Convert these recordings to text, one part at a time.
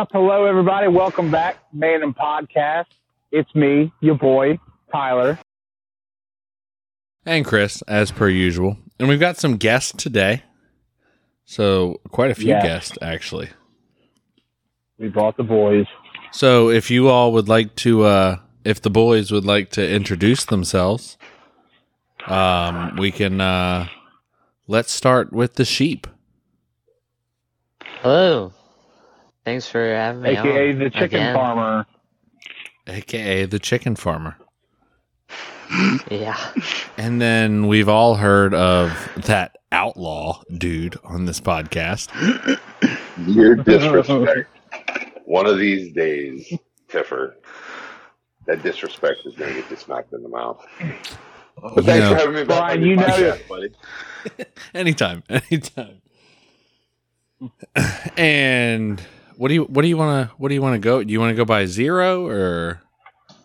Hey, what's up? Hello, everybody. Welcome back, Mandom Podcast. It's me, your boy, Tyler. And Chris, as per usual. And we've got some guests today. So, quite a few Yes. guests, actually. We brought the boys. So, if you all would like to, uh, if the boys would like to introduce themselves, um, we can, uh, let's start with the sheep. Hello. Thanks for having me AKA on the chicken again. farmer. aka the chicken farmer. Yeah. And then we've all heard of that outlaw dude on this podcast. Your disrespect. One of these days, Tiffer, that disrespect is going to get you smacked in the mouth. But thanks Yeah. for having me back Brian, on your you know- podcast, buddy. anytime, anytime. And what do you what do you want to what do you want to go? Do you want to go by zero or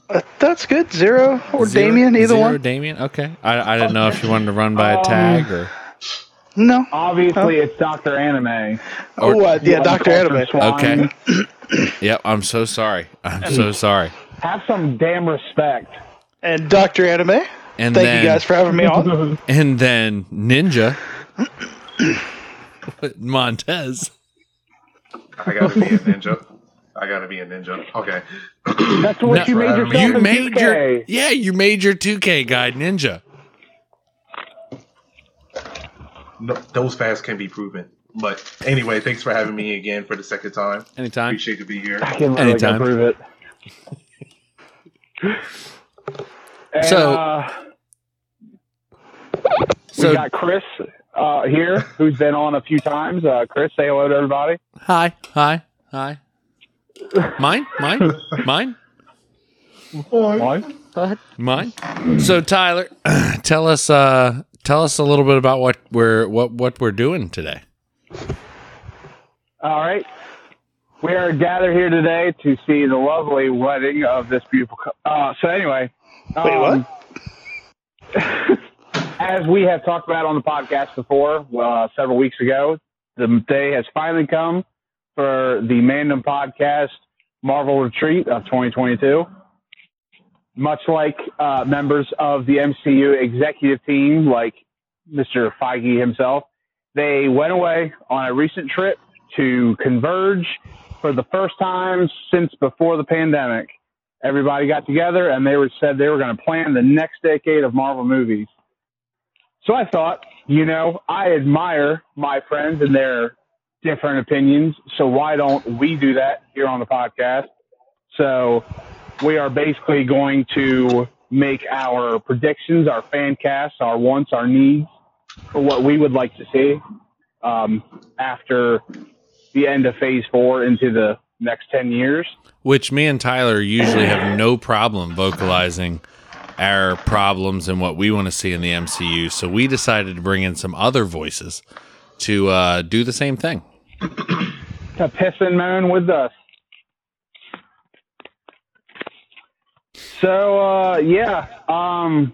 Uh, that's good. Zero or Zero- Damian, either zero one. Damian, okay. I I didn't know if you wanted to run by a Um, tag or No. Obviously, it's Dr. Anime. Oh, uh, yeah, Doctor Anime. swine. Okay. Yep, I'm so sorry. I'm so sorry. Have some damn respect. And Doctor Anime. And Thank then you guys for having me on. and then Ninja Montez. I gotta be a ninja. I gotta be a ninja. Okay. That's what No, you made yourself You made 2K. your yeah, you made your 2K guide Ninja. No, those facts can be proven. But anyway, thanks for having me again for the second time. Anytime. Appreciate to be here. I can really Anytime. prove it. And, So- uh, So we got Chris uh, here, who's been on a few times. Uh, Chris, say hello to everybody. hi, hi, hi. Mine, mine, mine, What? mine. So Tyler, tell us uh tell us a little bit about what we're what what we're doing today. All right. We are gathered here today to see the lovely wedding of this beautiful. cou- Uh, so anyway, Wait, um, as we have talked about on the podcast before, uh, several weeks ago, the day has finally come for the Mandom Podcast Marvel Retreat of 2022. Much like uh, members of the MCU executive team, like Mr. Feige himself, they went away on a recent trip to Converge for the first time since before the pandemic. Everybody got together and they were said they were going to plan the next decade of Marvel movies. So I thought, you know, I admire my friends and their different opinions. So why don't we do that here on the podcast? So we are basically going to make our predictions, our fan casts, our wants, our needs for what we would like to see um, after the end of phase four into the next 10 years. Which me and Tyler usually have no problem vocalizing our problems and what we want to see in the MCU. So we decided to bring in some other voices to uh, do the same thing. to piss and moan with us. So uh, yeah, um,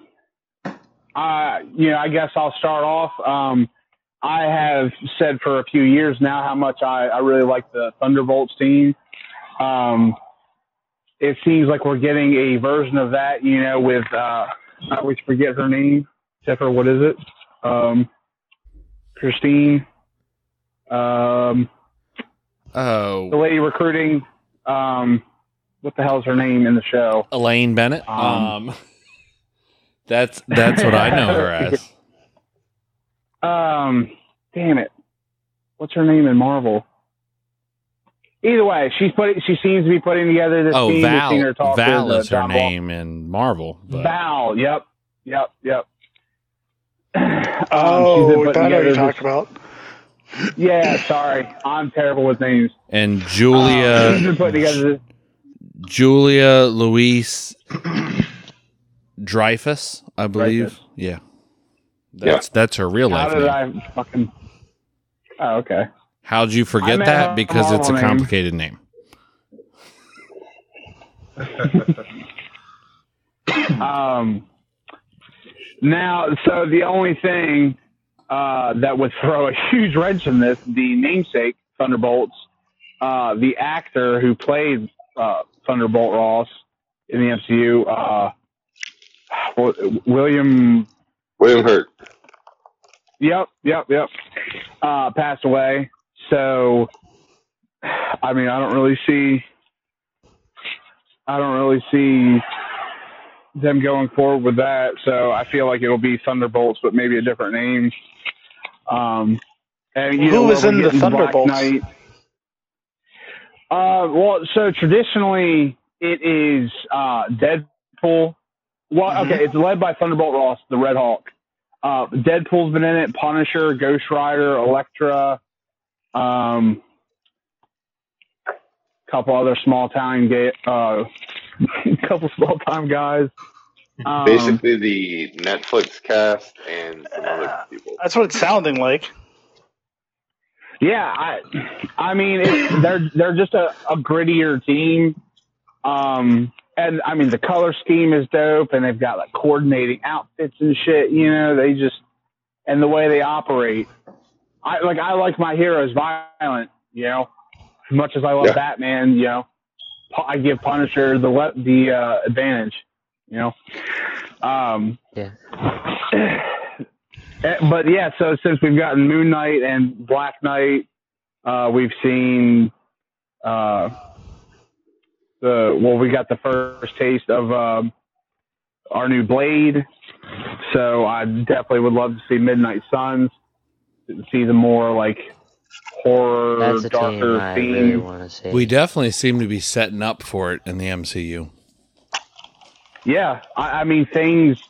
I you know I guess I'll start off. Um, I have said for a few years now how much I, I really like the Thunderbolts team. Um, it seems like we're getting a version of that, you know, with uh, I always forget her name. Tiffer, what is it? Um, Christine. Um, oh, the lady recruiting um what the hell's her name in the show Elaine Bennett. Um, Um, that's that's what I know her as. um damn it what's her name in marvel either way she's putting she seems to be putting together this Oh, team We've her Val. talk Val with, is her John Wall- name in Marvel. But val yep yep yep Um, Oh, putting I know what you're this- talking about. yeah sorry i'm terrible with names and Um, she's Julia been putting together this Julia Louise Dreyfus, I believe. Dreyfus. Yeah. That's that's her real how life did name. i fucking oh okay How'd you I forget that? her Because it's a Marvel name. complicated name. Um, now, so the only thing uh, that would throw a huge wrench in this, the namesake Thunderbolts, uh, the actor who played uh, Thunderbolt Ross in the MCU, uh, William. William Hurt. Yep, yep, yep. Uh, passed away. So, I mean, I don't really see. I don't really see them going forward with that. So I feel like it'll be Thunderbolts, but maybe a different name. Um, and you Who know, was in the Black Thunderbolts? Knight. Uh, well, so traditionally it is uh, Deadpool. Well, Mhm. okay, it's led by Thunderbolt Ross, the Red Hulk. Uh, Deadpool's been in it. Punisher, Ghost Rider, Elektra. Um, couple other small time ga- uh, couple small time guys. Um, Basically, the Netflix cast and some other people. That's what it's sounding like. Yeah, I, I mean, it, they're they're just a, a grittier team, um, and I mean the color scheme is dope, and they've got like coordinating outfits and shit. You know, they just and the way they operate. I like I like my heroes violent. You know, as much as I love Yeah. Batman, you know, I give Punisher the le- the uh, advantage. You know, um, Yeah. Eh, but yeah, so since we've gotten Moon Knight and Black Knight, uh, we've seen uh, the well, we got the first taste of um, our new Blade. So I definitely would love to see Midnight Suns, see the more like horror, That's a team darker I theme. really want to see. We definitely seem to be setting up for it in the MCU. Yeah, I, I mean things.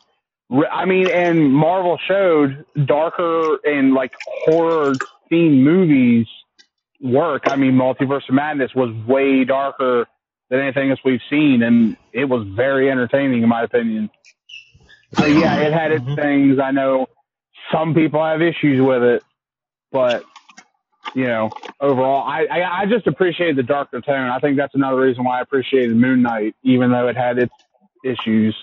I mean, and Marvel showed darker and like horror themed movies work. I mean, Multiverse of Madness was way darker than anything else we've seen, and it was very entertaining in my opinion. So yeah, it had its mm-hmm. things. I know some people have issues with it, but you know, overall, I, I I just appreciate the darker tone. I think that's another reason why I appreciated Moon Knight, even though it had its issues.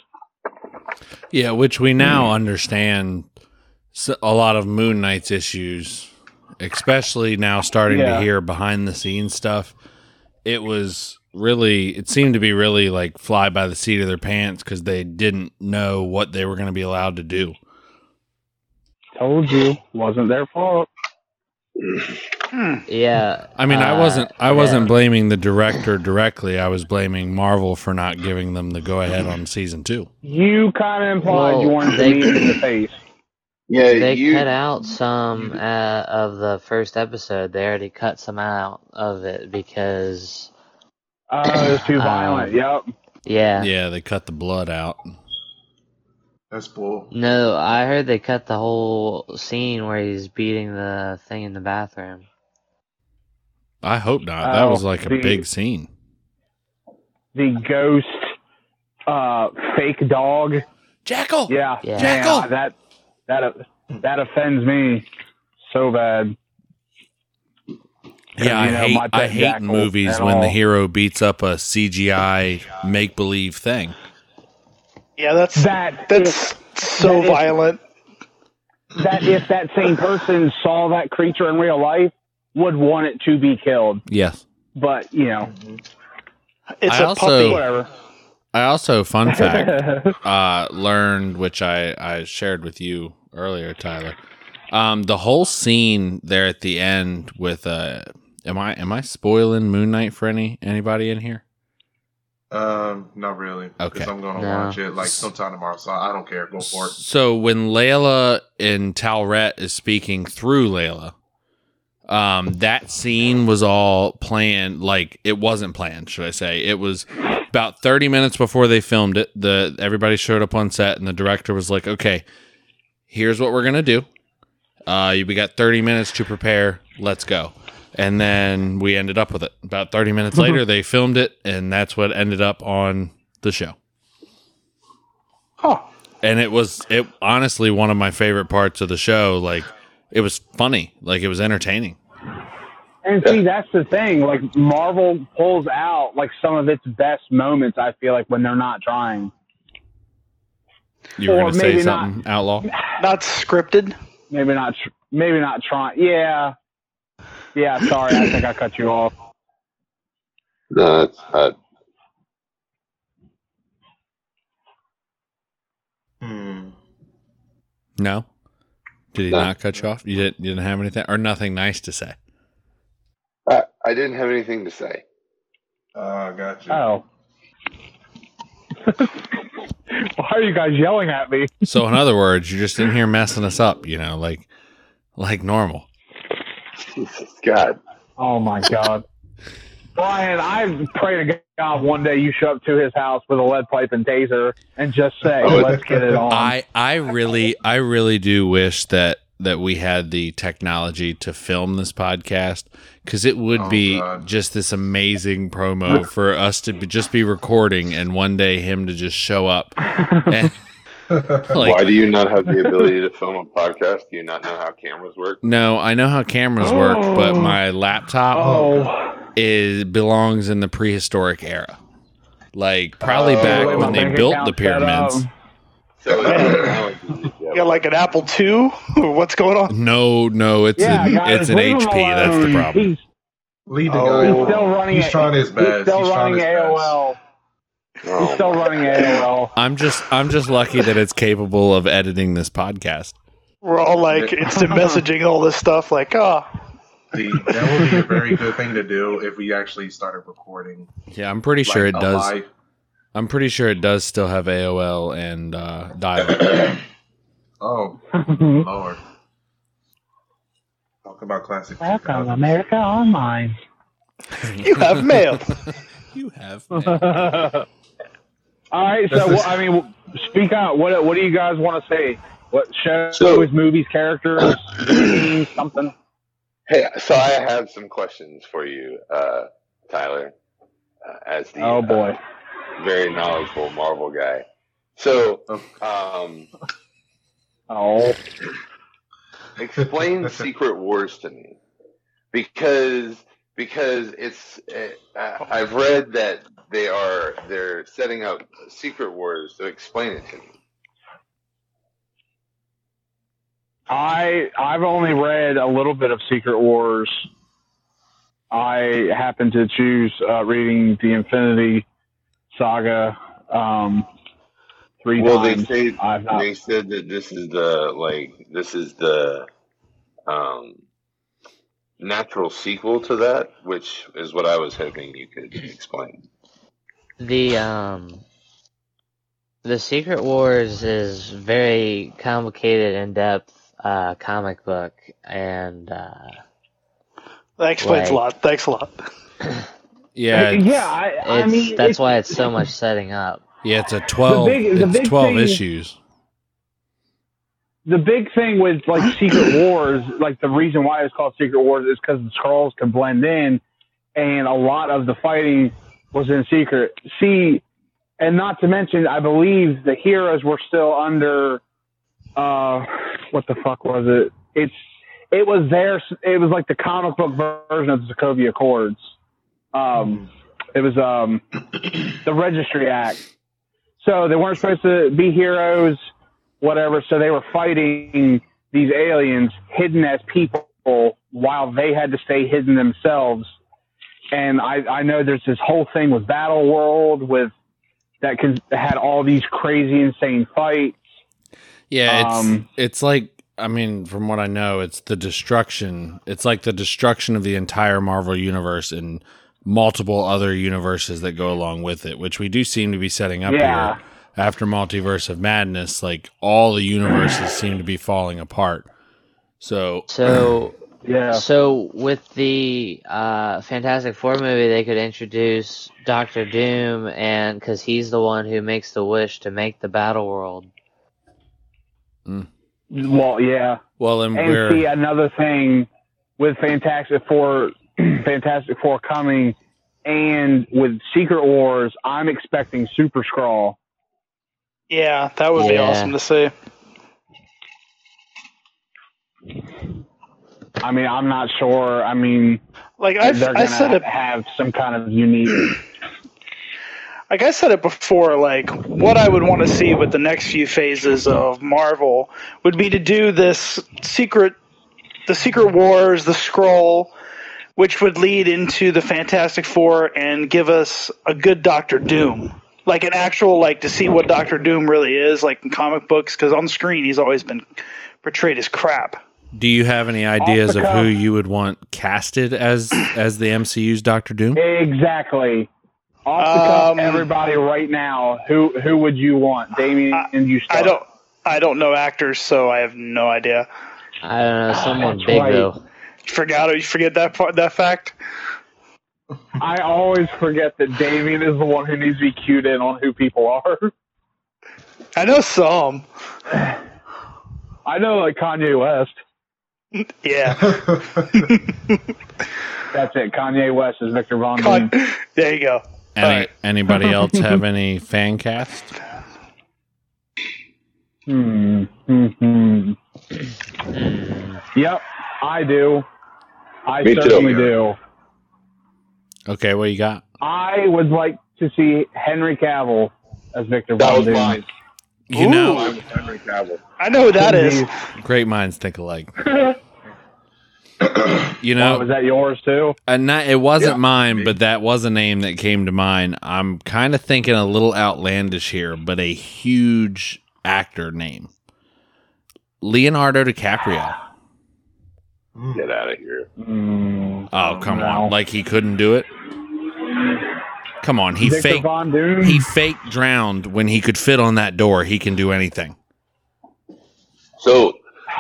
Yeah, which we now understand a lot of Moon Knight's issues, especially now starting Yeah. to hear behind the scenes stuff. It was really, it seemed to be really like fly by the seat of their pants because they didn't know what they were going to be allowed to do. Told you, wasn't their fault. Hmm. yeah. I mean, I uh, wasn't, I wasn't blaming the director directly. I was blaming Marvel for not giving them the go ahead on season two. You kind of implied Well, you wanted they- to meet in the face. Yeah, They you. cut out some uh, of the first episode. They already cut some out of it because, Oh, it was too Um, violent. Yep. yeah. Yeah, they cut the blood out. That's bull. No, I heard they cut the whole scene where he's beating the thing in the bathroom. I hope not. That Oh, was like a the- big scene. The ghost, uh, fake dog. Jackal. Yeah. Yeah. Man, Jackal! that that that offends me so bad. Yeah, I know, hate I hate movies and when the hero beats up a CGI make believe thing. Yeah, that's That that's so that is- violent. that if that same person saw that creature in real life, would want it to be killed. Yes. But you know, It's I a also- puppy. whatever. I also fun fact uh learned which I I shared with you earlier Tyler. Um the whole scene there at the end with uh am I am I spoiling Moon Knight for any anybody in here? Um, not really. Okay. Because I'm gonna No. watch it like sometime tomorrow, so I don't care. Go for it. So when Layla and Taweret is speaking through Layla, um, that scene was all planned. Like it wasn't planned, should I say? It was about thirty minutes before they filmed it. The everybody showed up on set, and the director was like, "Okay, here's what we're gonna do. Uh, we got thirty minutes to prepare. Let's go." And then we ended up with it. About thirty minutes mm-hmm. later, they filmed it, and that's what ended up on the show Huh. and it was it honestly one of my favorite parts of the show like it was funny like it was entertaining And see, that's the thing. Like Marvel pulls out like some of its best moments. I feel like when they're not trying. you were gonna say maybe not. something outlaw Not scripted. Maybe not. Tr- maybe not trying. Yeah. Yeah. Sorry, I think I cut you off. No, that's uh, Hmm. No. Did he No. not cut you off? You didn't. You didn't have anything or nothing nice to say. I, I didn't have anything to say. Uh, gotcha. Oh. Why are you guys yelling at me? So in other words, you're just in here messing us up. You know, like like normal. Jesus God. Oh my god. Brian, I pray to God one day you show up to his house with a lead pipe and taser and just say, Oh, "Let's get it on." I I really I really do wish that that we had the technology to film this podcast because it would Oh, be God. just this amazing promo for us to be, just be recording and one day him to just show up and Why do you not have the ability to film a podcast? Do you not know how cameras work? no I know how cameras work but my laptop oh, is belongs in the prehistoric era like probably Oh, back when they built the account's set up. pyramids So You got like an Apple II? What's going on? no no it's Yeah, an, guys, it's an leave him HP that's the problem He's, Leave the Oh. guy he's still running. He's trying his best. He's still He's trying running his best. AOL. Oh, He's still running AOL. I'm just I'm just lucky that it's capable of editing this podcast. We're all like instant messaging all this stuff, like, oh, The, that would be a very good thing to do if we actually started recording. Yeah, I'm pretty sure like, it does. live- I'm pretty sure it does still have AOL and uh, dial. Oh, Lord. Talk about classic. 2000s. America Online. you have mail. you have. All right, so well, I mean, speak out. What What do you guys want to say? What shows, So- movies, characters, something? Hey, so I have some questions for you, uh, Tyler, uh, as the Oh boy. uh, very knowledgeable Marvel guy. So, um, Oh, explain Secret Wars to me, because because it's uh, I've read that they are they're setting up Secret Wars. So explain it to me. I I've only read a little bit of Secret Wars. I happen to choose uh, reading the Infinity Saga um, three Well, they times. say I've not. they said that this is the like this is the um natural sequel to that, which is what I was hoping you could explain. The um the Secret Wars is very complicated, in depth uh comic book and uh That explains Like- a lot. Thanks a lot. Yeah, it's, yeah, I, I mean, that's it's- why it's so much setting up. yeah. It's a twelve. big- the it's twelve thing- issues. the big thing with like Secret Wars, like the reason why it's called Secret Wars is because the Skrulls can blend in, and a lot of the fighting was in secret. See, and not to mention, I believe the heroes were still under, uh, what the fuck was it? It's it was their it was like the comic book version of the Sokovia Accords. Um, it was um the Registry Act. So they weren't supposed to be heroes whatever. So they were fighting these aliens hidden as people while they had to stay hidden themselves. And I, I know there's this whole thing with Battle World with that can, had all these crazy, insane fights. Yeah, it's Um, it's like I mean, from what I know, it's the destruction. It's like the destruction of the entire Marvel universe and multiple other universes that go along with it, which we do seem to be setting up Yeah. here after Multiverse of Madness. Like all the universes seem to be falling apart. So So Yeah. so with the uh Fantastic Four movie they could introduce Doctor Doom and cuz he's the one who makes the wish to make the battle world. Mm. Well, yeah. well, and And we're see another thing with Fantastic Four, Fantastic Four coming, and with Secret Wars, I'm expecting Super Skrull. Yeah, that would be Yeah. awesome to see. I mean, I'm not sure. I mean, Like I, they're gonna said it, have some kind of unique. like I said it before. Like what I would want to see with the next few phases of Marvel would be to do this secret, the Secret Wars, the Skrull, which would lead into the Fantastic Four and give us a good Doctor Doom, like an actual like to see what Doctor Doom really is, like in comic books. Because on screen he's always been portrayed as crap. Do you have any ideas of who you would want casted as as the MCU's Doctor Doom? Exactly. Off the cuff, Um, everybody right now. Who who would you want? Damian, and you start. I don't. I don't know actors, so I have no idea. I don't know, someone that's big right. though. You forgot. You forget that part. That fact. I always forget that Damian is the one who needs to be cued in on who people are. I know some. I know like Kanye West. Yeah. That's it. Kanye West is Victor Von Con- Doom. there you go. Any, Alright. Anybody else have any fan cast? Hmm. Hmm. hmm. Yep, I do. I Me too. certainly do. Okay, what you got? I would like to see Henry Cavill as Victor That Von was Doom. Mine. You Ooh. know, Mine was Henry Cavill. I know who that is. great minds think alike. You Why, know, was that yours too? and not, it wasn't Yeah, mine, but that was a name that came to mind. I'm kind of thinking a little outlandish here, but a huge actor name. Leonardo DiCaprio. Get out of here. Mm, Oh, come no. on. Like he couldn't do it? Come on. He Victor faked Von Doom. he fake drowned when he could fit on that door. He can do anything. So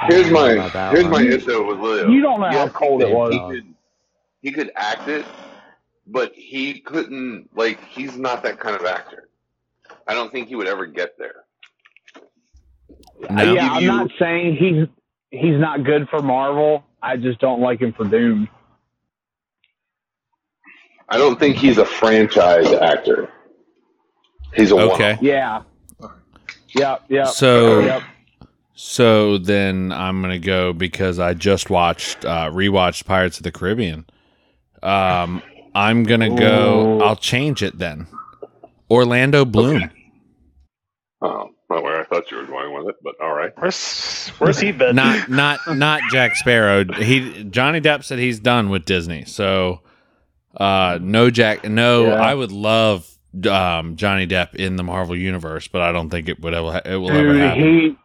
here's I don't know my here's one. my issue with Leo. you don't know how cold it was. He could he could act it, but he couldn't like he's not that kind of actor. I don't think he would ever get there. No. yeah, I'm not saying he's he's not good for Marvel. I just don't like him for Doom. I don't think he's a franchise actor. He's a Okay. one. Yeah. Yep. Yep. So- Yep. So then I'm gonna go because I just watched uh rewatched Pirates of the Caribbean. Um I'm gonna go I'll change it then. Orlando Bloom. Oh, not where I thought you were going with it, but all right. Where's Where's he been? Not not not Jack Sparrow. He Johnny Depp said he's done with Disney. So uh no Jack no Yeah. I would love um Johnny Depp in the Marvel universe, but I don't think it would ever it will ever happen. he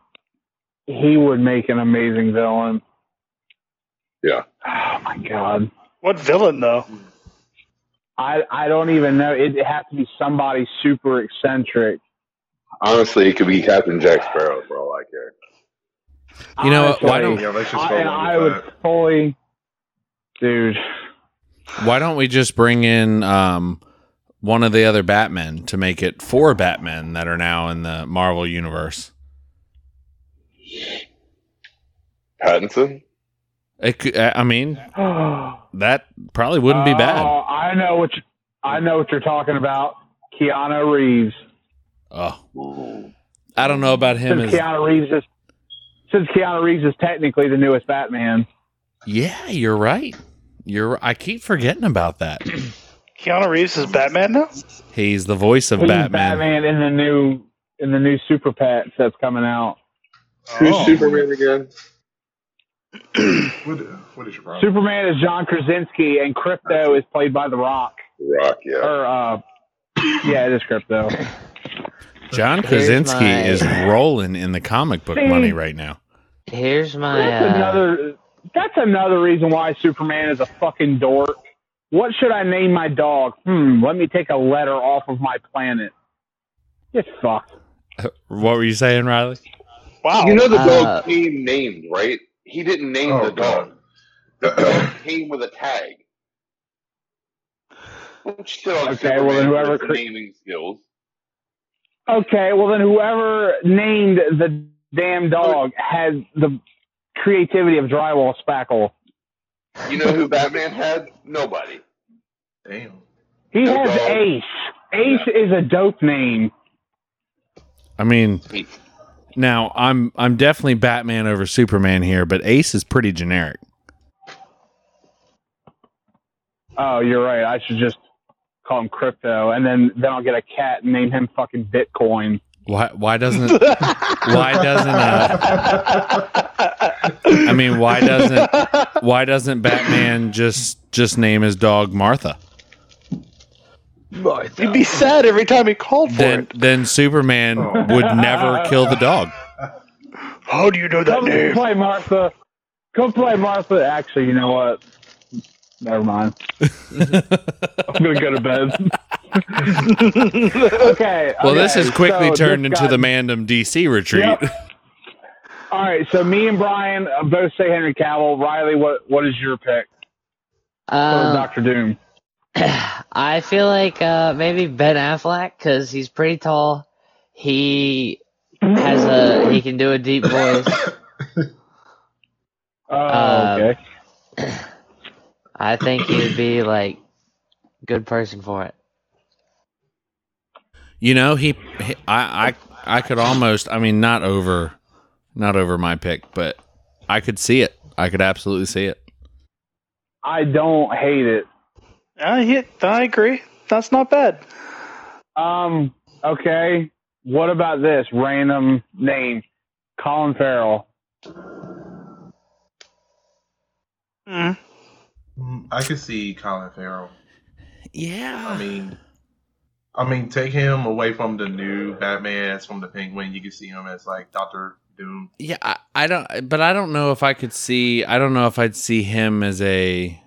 he would make an amazing villain. Yeah. Oh my god. What villain though? I I don't even know. It, it has to be somebody super eccentric. Honestly, it could be Captain Jack Sparrow for all I care. You know what, why don't- yeah, let's just I, and I would that. fully, dude. Why don't we just bring in um, one of the other Batmen to make it four Batmen that are now in the Marvel universe? Pattinson? It could, I mean, oh, that probably wouldn't be bad. I know what you, I know what you're talking about. Keanu Reeves. Oh, I don't know about him Since as Keanu Reeves is since Keanu Reeves is technically the newest Batman. yeah. You're right. You're. I keep forgetting about that. Keanu Reeves is Batman now. He's the voice of He's Batman. Batman in the new in the new Super Pets that's coming out. Who's Oh. Superman again? What, what is your problem? Superman is John Krasinski, and Krypto is played by The Rock. Rock, yeah. Or uh, yeah, it is Krypto. John Here's Krasinski my- is rolling in the comic book See? money right now. Here's my That's uh, another. That's another reason why Superman is a fucking dork. What should I name my dog? Hmm. Let me take a letter off of my planet. Get fucked. What were you saying, Riley? Wow. You know the Uh, dog came named, right? He didn't name Oh, the dog. The dog came with a tag. Which still Okay, well, then whoever cre- naming skills. Okay. Well, then whoever named the damn dog has the creativity of drywall spackle. You know who Batman had? Nobody. Damn. He No has dog. Ace. Ace is a dope name. I mean, now I'm I'm definitely Batman over Superman here, but Ace is pretty generic. Oh, you're right. I should just call him Crypto, and then then I'll get a cat and name him fucking Bitcoin. Why why doesn't why doesn't uh I mean, why doesn't why doesn't Batman just just name his dog Martha? Martha. He'd be sad every time he called for Then it. then Superman would never kill the dog. How do you know that Come name? play Martha. Come play Martha. Actually, you know what? Never mind. I'm gonna go to bed. okay. Well, this has quickly so turned into got- the Mandom DC retreat. Yep. All right, so me and Brian uh, both say Henry Cavill. Riley, what what is your pick Um, Doctor Doom? I feel like uh, maybe Ben Affleck because he's pretty tall. He has a he can do a deep voice. Oh, uh, okay. I think he would be like good person for it. You know, he, he I, I I could almost I mean not over not over my pick, but I could see it. I could absolutely see it. I don't hate it. Uh, yeah, I agree. That's not bad. Um. Okay. What about this random name? Colin Farrell. Mm. Mm, I could see Colin Farrell. Yeah. I mean, I mean, take him away from the new Batman from the Penguin. You can see him as like Doctor Doom. Yeah, I, I don't but I don't know if I could see I don't know if I'd see him as a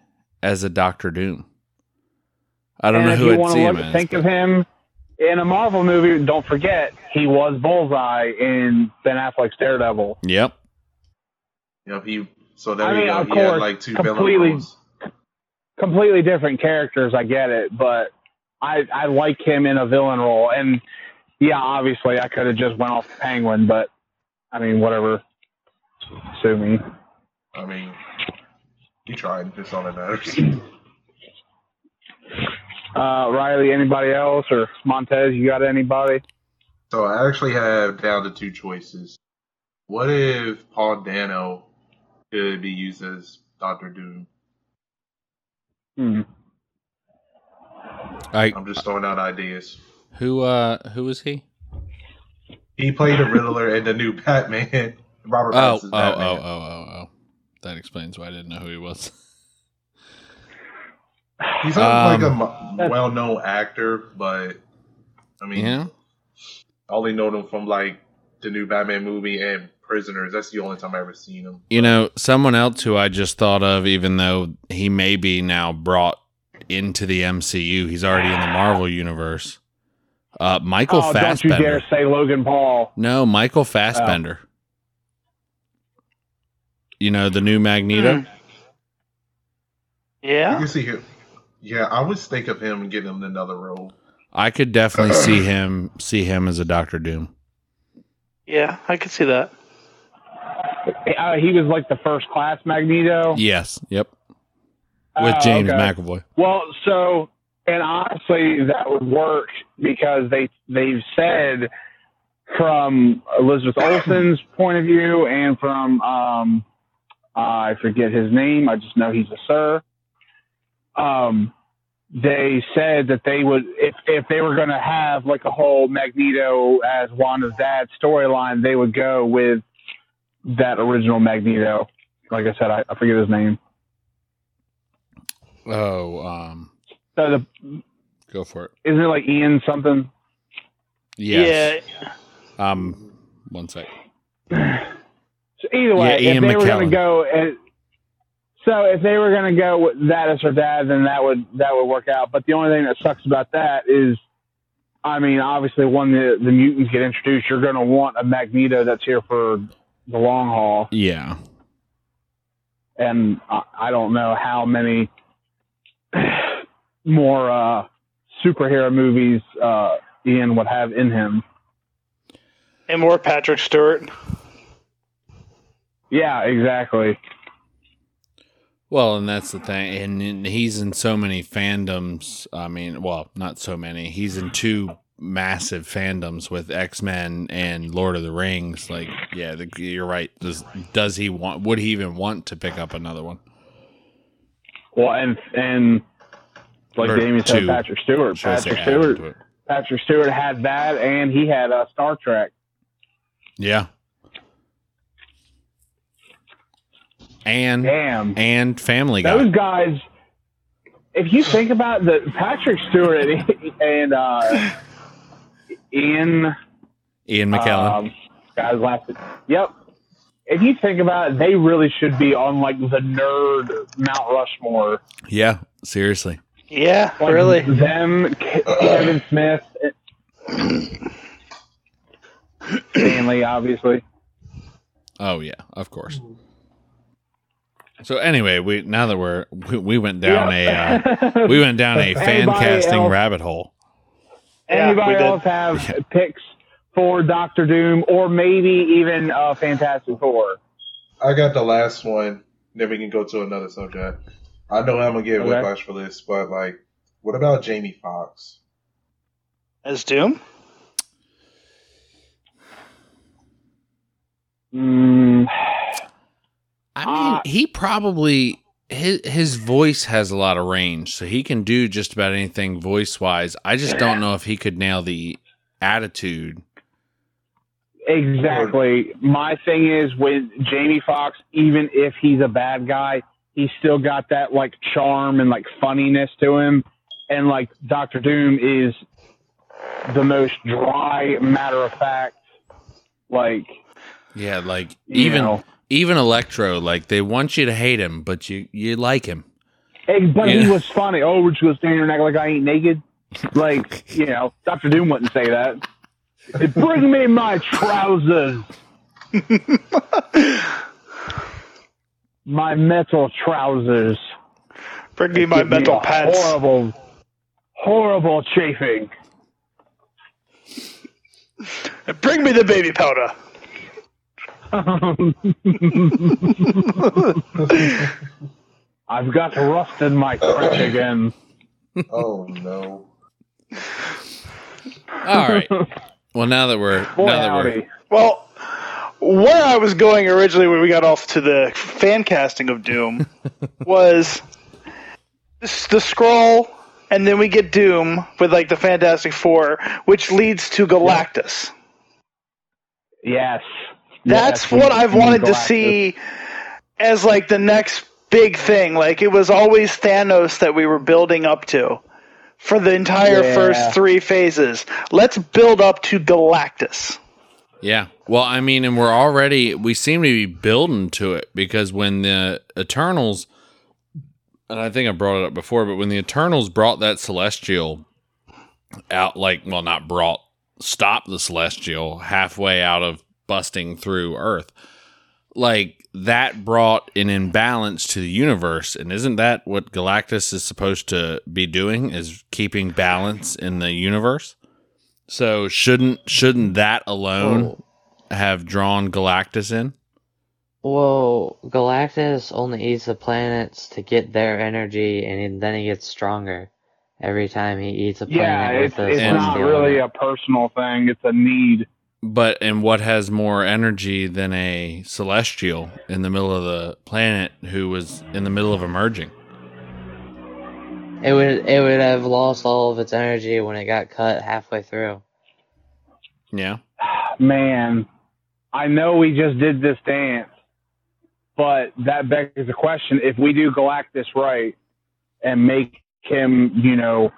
as a Doctor Doom. I don't and know who you I'd want see to him look, as. think but- of him in a Marvel movie. Don't forget he was Bullseye in Ben Affleck's Daredevil. Yep. You know, he. So there I you mean, go. of He had like two completely- villain roles. Completely different characters. I get it, but I I like him in a villain role. And yeah, obviously I could have just went off Penguin, but I mean whatever. Sue me. I mean, he tried. That's all that matters. Uh, Riley, anybody else or Montez? You got anybody? So I actually have down to two choices. What if Paul Dano could be used as Doctor Doom? Hmm. I I'm just throwing out ideas. who uh who was he? He played a Riddler in the new Batman. Robert Oh, Pattinson's oh, oh, Batman. oh, oh, oh. That explains why I didn't know who he was. He's not like a Um, well-known actor, but I mean, Yeah. I only know him from like the new Batman movie and Prisoners. That's the only time I ever seen him. You know, someone else who I just thought of, even though he may be now brought into the MCU, he's already in the Marvel universe. Uh, Michael oh, don't you dare say Logan Paul. No, Michael Fassbender. You know the new Magneto. I Yeah. can see him. Yeah, I would think of him and get him another role. I could definitely see him see him as a Doctor Doom. Yeah, I could see that. Uh, he was like the first class Magneto. Yes. Yep. With Oh, James okay. McAvoy. Well, so and honestly, that would work because they they've said from Elizabeth Olsen's point of view and from um, I forget his name. I just know he's a sir. Um, they said that they would if if they were going to have like a whole Magneto as Wanda's dad storyline, they would go with that original Magneto. Like I said, I, I forget his name. Oh, um, So the go for it. isn't it like Ian something? Yes. Yeah. Um, one sec. So either way, Yeah, Ian if they were going to go, and, so if they were going to go with that as her dad, then that would that would work out. But the only thing that sucks about that is, I mean, obviously when the the mutants get introduced, you're going to want a Magneto that's here for the long haul, Yeah. and I, I don't know how many more uh, superhero movies uh, Ian would have in him. And more Patrick Stewart. Yeah, exactly. Well, and that's the thing, and, and he's in so many fandoms. I mean, well, not so many. He's in two massive fandoms with X Men and Lord of the Rings. Like, yeah, the, you're right. Does does he want? Would he even want to pick up another one? Well, and and like Or Damian said. Patrick Stewart. Should I say Patrick Stewart. Patrick Stewart had that, and he had uh, Star Trek. Yeah. and Damn. and Family Guy. Those guys, if you think about the Patrick Stewart and uh, Ian Ian McKellen. Um, guys last. Yep. If you think about it, they really should be on like the nerd Mount Rushmore. yeah, seriously. Yeah, Like, really. Them, Kevin Smith, Stan Lee, obviously. Oh yeah, of course. So anyway, we now that we're we, we went down a uh, we went down a fan Anybody casting else? rabbit hole. Yeah, Anybody we did. else have picks for Doctor Doom or maybe even uh, Fantastic Four? I got the last one. Then we can go to another subject. I know I'm gonna get Okay. whiplash for this, but like, what about Jamie Foxx As Doom? Mm, I mean, Uh, he probably his his voice has a lot of range, so he can do just about anything voice wise. I just don't know if he could nail the attitude. Exactly. My thing is with Jamie Foxx, even if he's a bad guy, he's still got that like charm and like funniness to him. And like Doctor Doom is the most dry, matter of fact, like Yeah, like even know. Even Electro, like they want you to hate him, but you you like him. Hey, but he was funny. Oh, we're just gonna stand here and act like I ain't naked. Like you know, Doctor Doom wouldn't say that. Bring me my trousers. my metal trousers. Bring me my Give me pants. Horrible, horrible chafing. Bring me the baby powder. Um, I've got rust in my crack again. Oh no. All right. Well, now that we're Boy, now that we're. Well, where I was going originally when we got off to the fan casting of Doom was this- the Skrull, and then we get Doom with like the Fantastic Four, which leads to Galactus. Yes. That's Yes, what I've wanted to see as like the next big thing. Like it was always Thanos that we were building up to for the entire Yeah. first three phases. Let's build up to Galactus. Yeah. Well, I mean, and we're already we seem to be building to it because when the Eternals and I think I brought it up before, but when the Eternals brought that celestial out like well not brought stopped the celestial halfway out of busting through Earth. Like that brought an imbalance to the universe and isn't that what Galactus is supposed to be doing is keeping balance in the universe? So shouldn't shouldn't that alone have drawn Galactus in? Well, Galactus only eats the planets to get their energy, and then he gets stronger every time he eats a planet. Yeah, with it's, it's not really a personal thing. It's a need. But and what has more energy than a celestial in the middle of the planet who was in the middle of emerging? It would it would have lost all of its energy when it got cut halfway through. Yeah. Man, I know we just did this dance, but that begs the question: if we do Galactus right and make him, you know,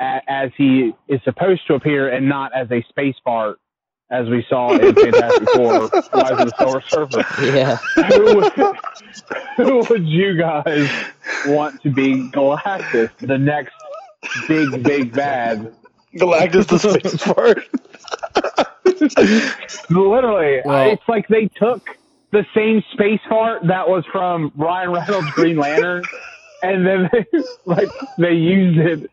a, as he is supposed to appear, and not as a space fart, as we saw in Fantastic Four: Rise of the Silver Surfer. Yeah. who, would, who would you guys want to be Galactus, the next big, big bad? Galactus the space fart. Literally, Well- it's like they took the same space fart that was from Ryan Reynolds' Green Lantern, and then they, like they used it.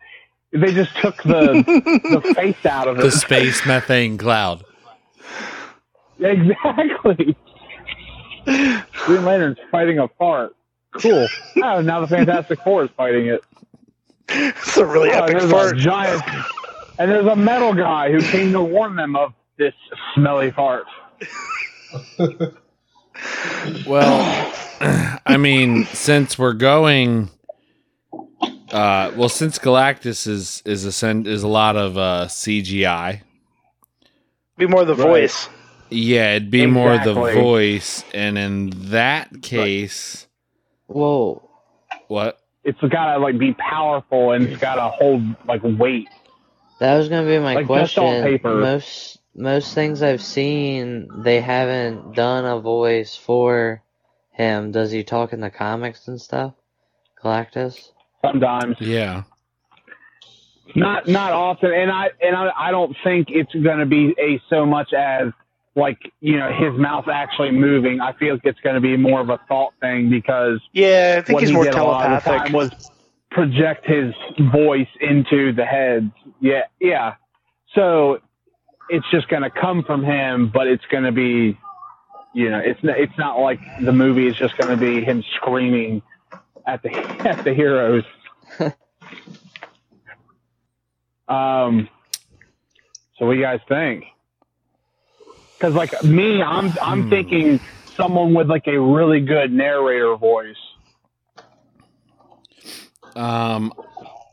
They just took the the face out of The space methane cloud. Exactly. Green Lantern's fighting a fart. Cool. Oh, now the Fantastic Four is fighting it. It's a really Oh, epic there's fart. a giant, and there's a metal guy who came to warn them of this smelly fart. Well, I mean, since we're going, uh, well, since Galactus is is a sen- is a lot of uh, CGI. Be more the Right. voice. Yeah, it'd be more the voice, and in that case, Well, What? It's gotta like be powerful and it's gotta hold like weight. that was gonna be my Like, just on question. paper. Most most things I've seen, they haven't done a voice for him. Does he talk in the comics and stuff? Galactus. Sometimes. Yeah. Not not often, and I and I, I don't think it's going to be a so much as like you know his mouth actually moving. I feel like it's going to be more of a thought thing because Yeah, I think he's he more did a lot of the telepathic. time was project his voice into the heads. Yeah, yeah. So it's just going to come from him, but it's going to be, you know, it's not, it's not like the movie is just going to be him screaming at the at the heroes. um. So what do you guys think? Because like me, I'm I'm Hmm. thinking someone with like a really good narrator voice. Um,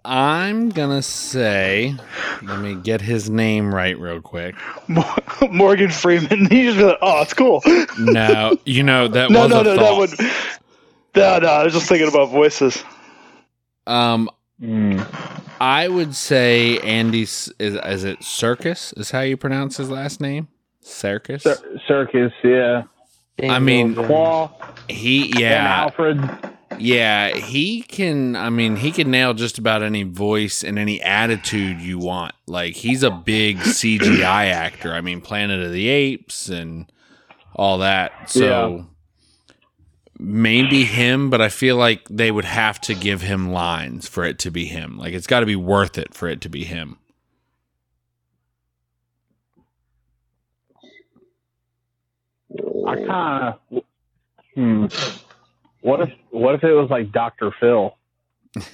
I'm gonna say, let me get his name right real quick. Morgan Freeman. He just be like, oh, it's cool. No, you know that no, was no, a no, thought. that would. No, no, I was just thinking about voices. Um, Mm. I would say Andy is is it Serkis is how you pronounce his last name? Serkis. Cir- Serkis, yeah. I mean, James Earl Claw He yeah Alfred. yeah he can. I mean he can nail just about any voice and any attitude you want. Like he's a big CGI actor. I mean Planet of the Apes and all that. So maybe him, but I feel like they would have to give him lines for it to be him. Like it's got to be worth it for it to be him. I kind of. Hmm. What if what if it was like Dr. Phil? I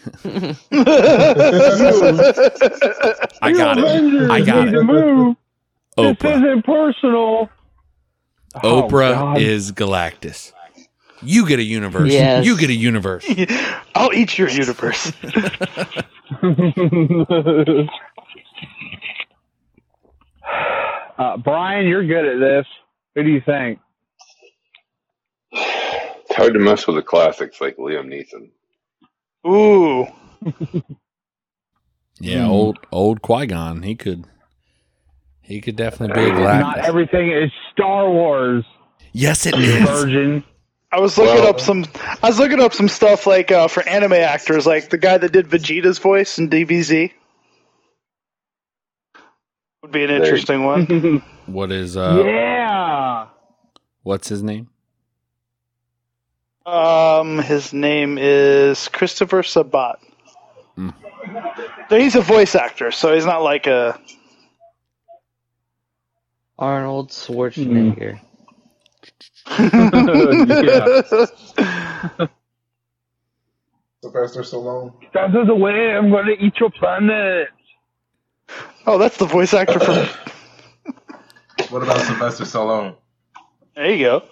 got it. I got it. Move. This Oprah. isn't personal. Oh, Oprah God. is Galactus. You get a universe. Yes. You get a universe. I'll eat your universe. uh, Brian, you're good at this. Who do you think? It's hard to mess with the classics like Liam Neeson. Ooh. Yeah, Hmm. old old Qui Gon. He could. He could definitely be a classic. Not everything is Star Wars, yes, it is. virgin. I was looking Well- up some. I was looking up some stuff like uh, for anime actors, like the guy that did Vegeta's voice in DBZ. Would be an interesting one. What is uh? yeah. What's his name? Um, his name is Christopher Sabat. So he's a voice actor, so he's not like a. Arnold Schwarzenegger. yeah. Sylvester Stallone. That is the way I'm going to eat your planet. Oh, that's the voice actor from. What about Sylvester Stallone? There you go.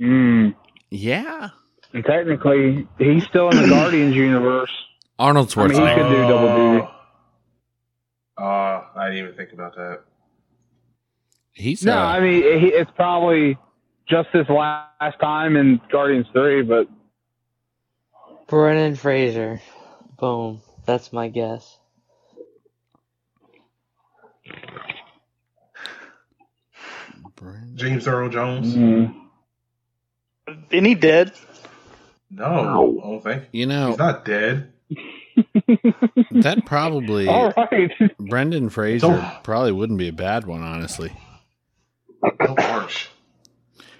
Mm. Yeah, And technically, he's still in the Guardians universe. Arnold I mean, he Schwarzenegger. could do double duty. Uh, I didn't even think about that. He's No, uh, I mean he, it's probably just this last time in Guardians Three, but Brendan Fraser. Boom. That's my guess. James Earl Jones? mm, Isn't he dead? No, I don't think. You know He's not dead. that probably all right. Brendan Fraser Don't- probably wouldn't be a bad one, honestly, So harsh.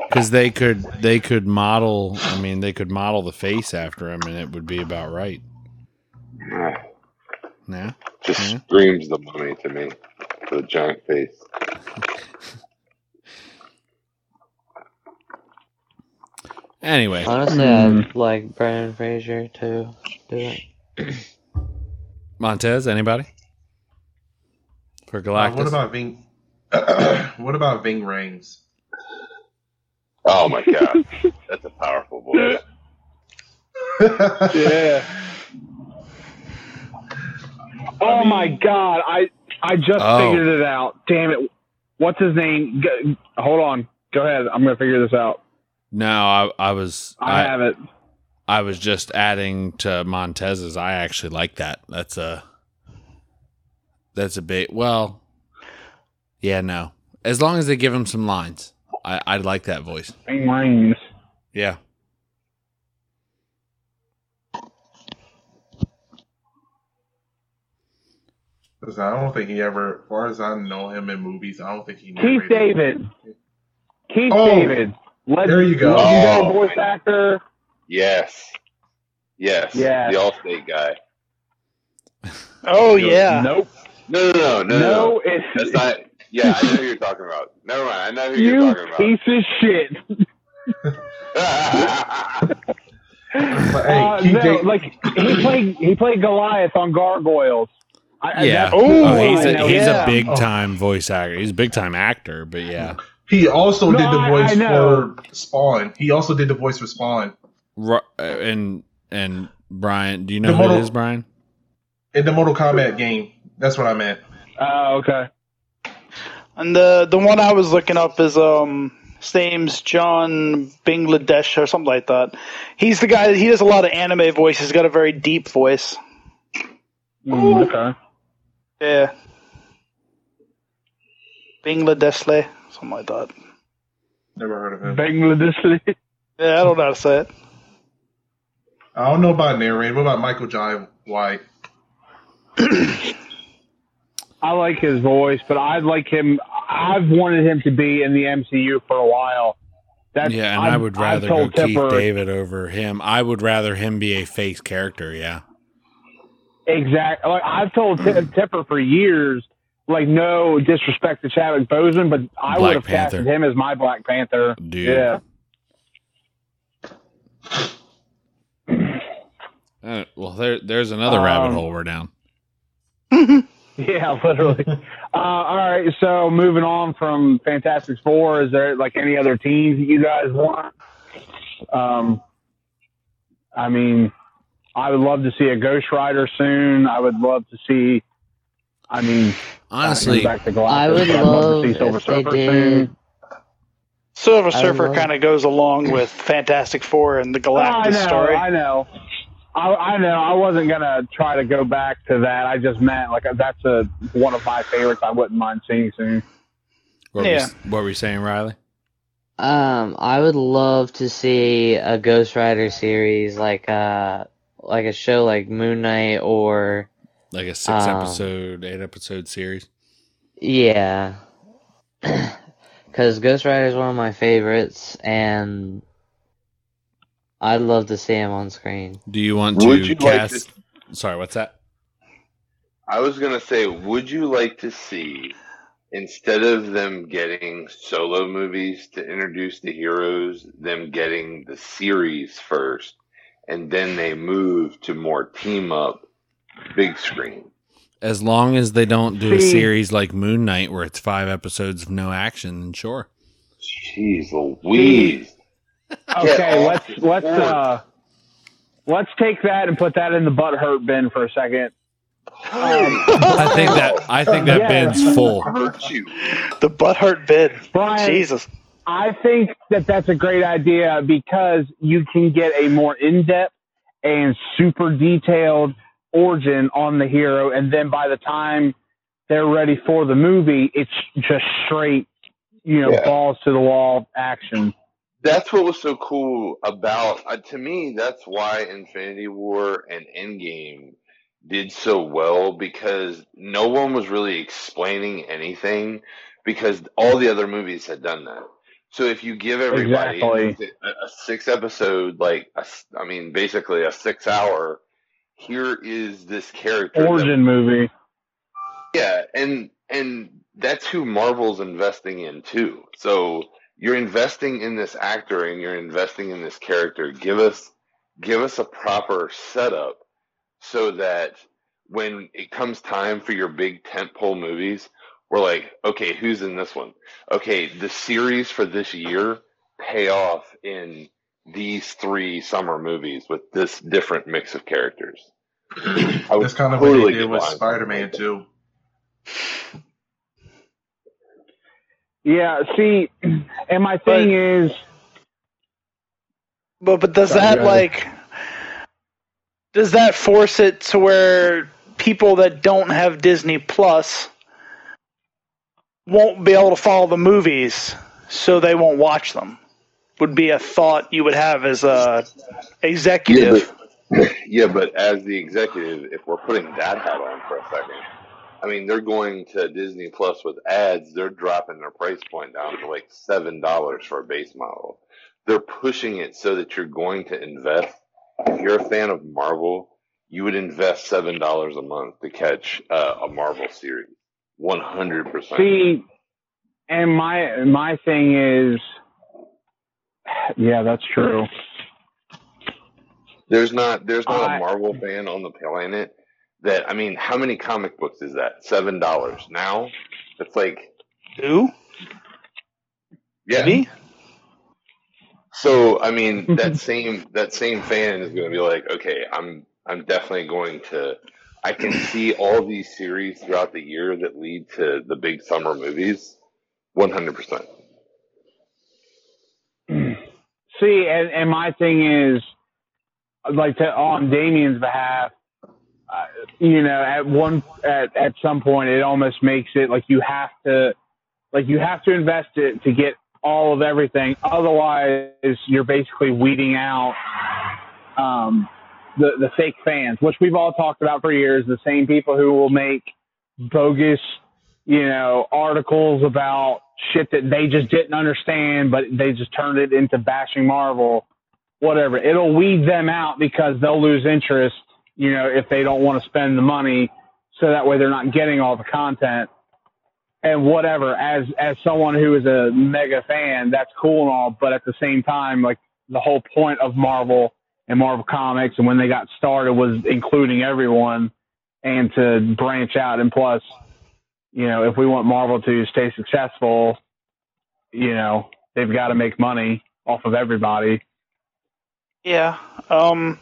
because they could they could model. I mean, they could model the face after him, and it would be about right. Ah, Yeah. Just Yeah. screams the mummy to me. The giant face. Anyway, Honestly, Hmm. I'd like Brendan Fraser to do it. Montez, anybody for Uh, what about Ving? what about Ving Rhames? Oh my god, that's a powerful voice. yeah. Oh my God! I I just Oh. figured it out. Damn it! What's his name? Go, hold on. Go ahead. I'm gonna figure this out. No, I, I was I, have it. I was just adding to Montez's. I actually like that. That's a that's a bit well. Yeah, no. As long as they give him some lines, I I'd like that voice. Ving Rhames. Yeah. Because I don't think he ever, as far as I know him in movies, I don't think he. Keith David. Keith Oh, David. Legend, there you go. Legendary Oh. voice actor. Yes. Yes. Yes. The Allstate guy. Oh yeah. Nope. No, no, no, no, no. No, no. it's That's not. Yeah, I know who you're talking about. Never mind. I know who you you're talking about. piece of shit. But, hey, Uh, no, David- like he played he played Goliath on Gargoyles. I, I- Yeah. that's- Oh, Oh, he's I a know, he's yeah. a big time voice actor. He's a big time actor, but yeah. He also No, did the I- voice I for Spawn. He also did the voice for Spawn Ru- uh, and and Brian, do you know The who model- it is, Brian? in the Mortal Kombat game. That's what I meant. Oh, okay. And the the one I was looking up is um his name's John Bangladesh or something like that. He's the guy. That he does a lot of anime voices. He's got a very deep voice. Mm, okay. Yeah. Bangladeshle, something like that. Never heard of him. Bangladesh. Yeah, I don't know how to say it. I don't know about narrating. What about Michael Jai White? I like his voice, but I'd like him. I've wanted him to be in the MCU for a while. That's, Yeah, and i I've- would rather go told Keith Tipper- David over him. I would rather him be a face character, yeah. Exact. Like I've told Ti- Mm. Tipper for years, like no disrespect to Chadwick Boseman, but I Black would have Panther. casted him as my Black Panther. Dude. Yeah. Uh, well, there there's another rabbit Um, hole we're down. Yeah, literally. uh, all right, so moving on from Fantastic Four, is there like any other teams that you guys want? Um, I mean, I would love to see a Ghost Rider soon. I would love to see. I mean, Honestly, back to Galactus, I would love love to see Silver if they Surfer did- soon. Silver Surfer kind of goes along with Fantastic Four and the Oh, I Galactus know, story. I know. I, I know. I wasn't gonna try to go back to that. I just meant like that's a one of my favorites. I wouldn't mind seeing soon. what, Yeah. were, what were you saying, Riley? Um, I would love to see a Ghost Rider series, like uh, like a show like Moon Knight, or Like a six Um, episode, eight episode series? yeah, because Ghost Rider is one of my favorites, and I'd love to see him on screen. Do you want to you like cast? Sorry, what's that? I was gonna say, would you like to see instead of them getting solo movies to introduce the heroes, them getting the series first, and then they move to more team up, big screen. As long as they don't do a series like Moon Knight where it's five episodes of no action, then sure. Jeez Louise. Okay, let's let's uh let's take that and put that in the butt hurt bin for a second. I think that I think that Yeah. bin's full. hurt you. The butthurt bid. Brian, Jesus. I think that that's a great idea because you can get a more in-depth and super detailed origin on the hero, and then by the time they're ready for the movie, it's just straight, you know, Yeah. balls to the wall action. That's what was so cool about uh, to me. That's why Infinity War and Endgame did so well because no one was really explaining anything because all the other movies had done that. So if you give everybody Exactly. a, a six episode, like a I mean, basically a six hour, here is this character. that- Origin movie. yeah, and and that's who Marvel's investing in too. So you're investing in this actor and you're investing in this character. Give us give us a proper setup so that when it comes time for your big tentpole movies, we're like, okay, who's in this one? Okay, the series for this year pay off in these three summer movies with this different mix of characters. I would That's kind of totally what they did with Spider Man too. Yeah, see, and my thing is, But but does that go like does that force it to where people that don't have Disney Plus won't be able to follow the movies, so they won't watch them? Would be a thought you would have as a executive. Yeah, but as the executive, if we're putting that hat on for a second, I mean, they're going to Disney Plus with ads. They're dropping their price point down to like seven dollars for a base model. They're pushing it so that you're going to invest. If you're a fan of Marvel, you would invest seven dollars a month to catch uh, a Marvel series. One hundred percent. See, and my my thing is, yeah, that's true. There's not there's not I- a Marvel fan on the planet that I mean, how many comic books is that? Seven dollars now. It's like Who? yeah. Me? So I mean, that same that same fan is going to be like, okay, I'm I'm definitely going to. I can see all these series throughout the year that lead to the big summer movies. One hundred percent. See, and, and my thing is, like to on Damian's behalf, uh, you know, at one at at some point, it almost makes it like you have to, like you have to invest it to get all of everything. Otherwise, you're basically weeding out um, the the fake fans, which we've all talked about for years. The same people who will make bogus, you know, articles about shit that they just didn't understand, but they just turned it into bashing Marvel. Whatever. It'll weed them out because they'll lose interest, you know, if they don't want to spend the money. So that way they're not getting all the content and whatever. As as someone who is a mega fan, that's cool and all, but at the same time, like the whole point of Marvel and Marvel Comics and when they got started was including everyone and to branch out. And plus, you know, if we want Marvel to stay successful, you know, they've got to make money off of everybody. Yeah. Um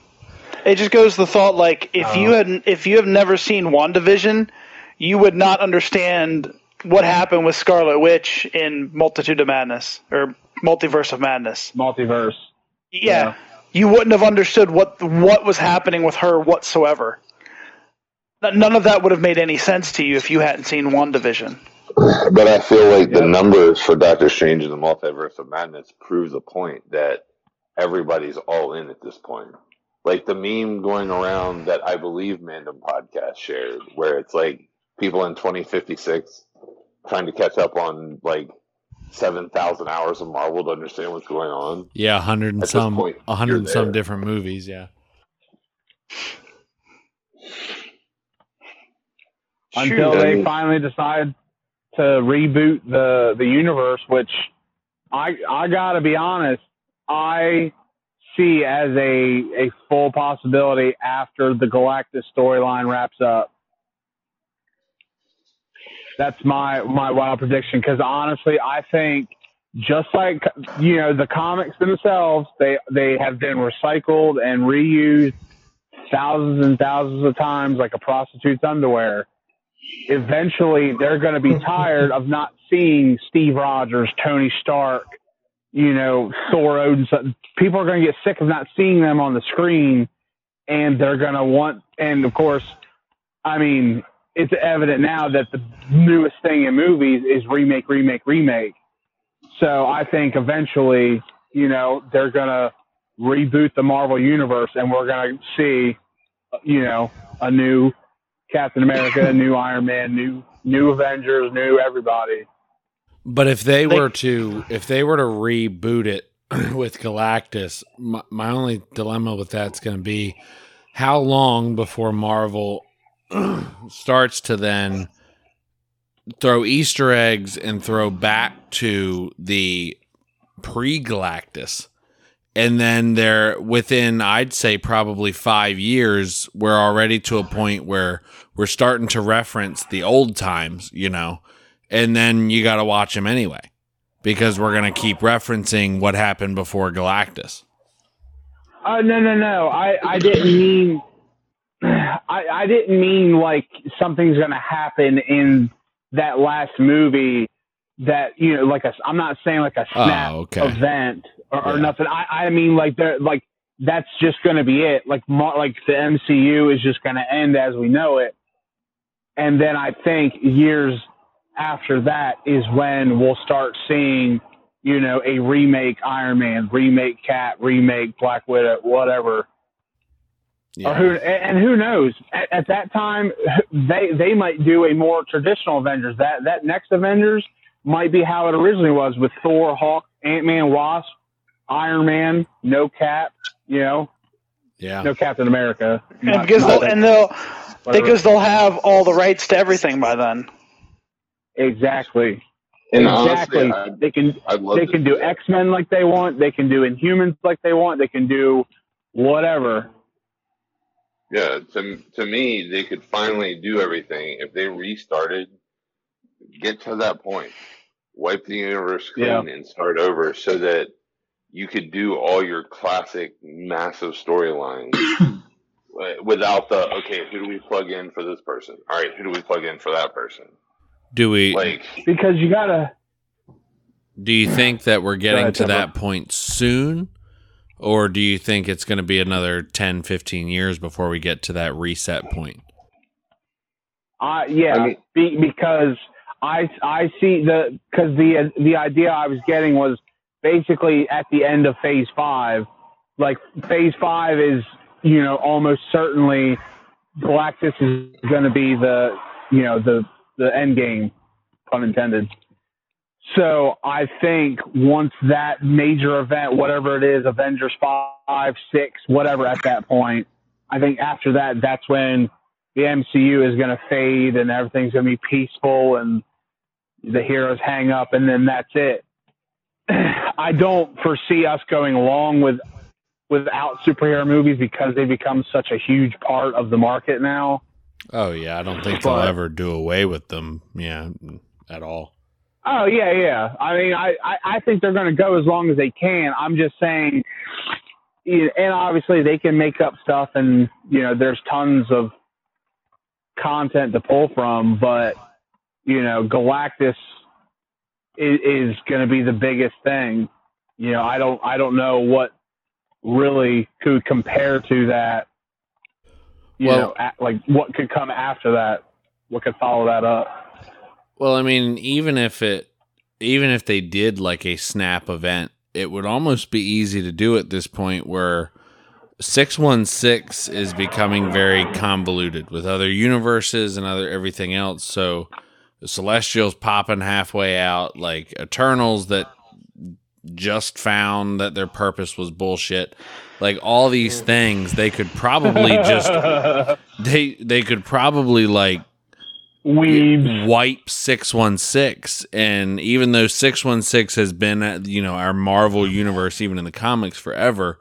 it just goes the thought like if you Oh. had if you have never seen WandaVision, you would not understand what happened with Scarlet Witch in Multitude of Madness or Multiverse of Madness. Multiverse. Yeah. Yeah. You wouldn't have understood what what was happening with her whatsoever. N- None of that would have made any sense to you if you hadn't seen WandaVision. But I feel like the numbers for Doctor Strange and the Multiverse of Madness proves a point that everybody's all in at this point. Like the meme going around that I believe Mandom Podcast shared, where it's like people in 2056 trying to catch up on like 7,000 hours of Marvel to understand what's going on. Yeah, hundred and At some, a hundred and some different movies. Yeah. Until Shoot, I they mean- finally decide to reboot the the universe, which I I gotta be honest, I see as a a full possibility after the Galactus storyline wraps up. That's my my wild prediction because honestly, I think just like you know the comics themselves, they they have been recycled and reused thousands and thousands of times like a prostitute's underwear eventually they're going to be tired of not seeing Steve Rogers, Tony Stark, you know, Thor Odin. People are going to get sick of not seeing them on the screen, and they're going to want. And of course, I mean, it's evident now that the newest thing in movies is remake, remake, remake. So I think eventually, you know, they're going to reboot the Marvel universe, and we're going to see, you know, a new Captain America, new Iron Man, new new Avengers, new everybody. But if they They- were to if they were to reboot it with Galactus, my, my only dilemma with that's going to be how long before Marvel starts to then throw Easter eggs and throw back to the pre Galactus. And then they're within, I'd say, probably five years, we're already to a point where we're starting to reference the old times, you know, and then you got to watch them anyway because we're going to keep referencing what happened before Galactus. Uh, no, no, no. I, I didn't mean. I, I didn't mean like something's going to happen in that last movie that you know, like a. I'm not saying like a snap Oh, okay. event. Or, or nothing. I, I mean, like they're like that's just going to be it. Like like the MCU is just going to end as we know it, and then I think years after that is when we'll start seeing, you know, a remake Iron Man, remake Cat, remake Black Widow, whatever. Or who and and who knows? At, at that time, they they might do a more traditional Avengers. That that next Avengers might be how it originally was with Thor, Hulk, Ant Man, Wasp, Iron Man, no Cap. You know, yeah. no Captain America. And Not- because not they'll, and they'll whatever. because they'll have all the rights to everything by then. exactly, And exactly. honestly, they can I, I'd love they can do. X Men like they want. They can do Inhumans like they want. They can do whatever. Yeah, to to me, they could finally do everything if they restarted. Get to that point, wipe the universe clean, Yeah. and start over, so that you could do all your classic massive storylines without the okay. Who do we plug in for this person? All right, who do we plug in for that person? Do we? Like, Because you gotta. do you think that we're getting ahead, to Tempo. that point soon, or do you think it's going to be another 10, 15 years before we get to that reset point? Uh, yeah, I mean- be, because I I see the because the the idea I was getting was basically at the end of Phase Five, like Phase Five is you know almost certainly Galactus is going to be the you know the the end game, pun intended. So I think once that major event, whatever it is, Avengers five, six, whatever, at that point, I think after that, that's when the MCU is going to fade and everything's going to be peaceful and the heroes hang up and then that's it. I don't foresee us going along with without superhero movies because they become such a huge part of the market now. Oh yeah, I don't think they'll ever do away with them. Yeah, at all. Oh yeah, yeah. I mean, I I, I think they're going to go as long as they can. I'm just saying, and obviously they can make up stuff, and you know, there's tons of content to pull from. But you know, Galactus is, is going to be the biggest thing. You know, I don't I don't know what really could compare to that. You Well- know, a, like what could come after that? What could follow that up? Well, I mean, even if it, even if they did like a snap event, it would almost be easy to do at this point where 616 is becoming very convoluted with other universes and other everything else. So Celestials popping halfway out, like Eternals that just found that their purpose was bullshit. Like all these things, they could probably just they they could probably like Weebs. wipe 616 and even though 616 has been uh, you know our marvel universe even in the comics forever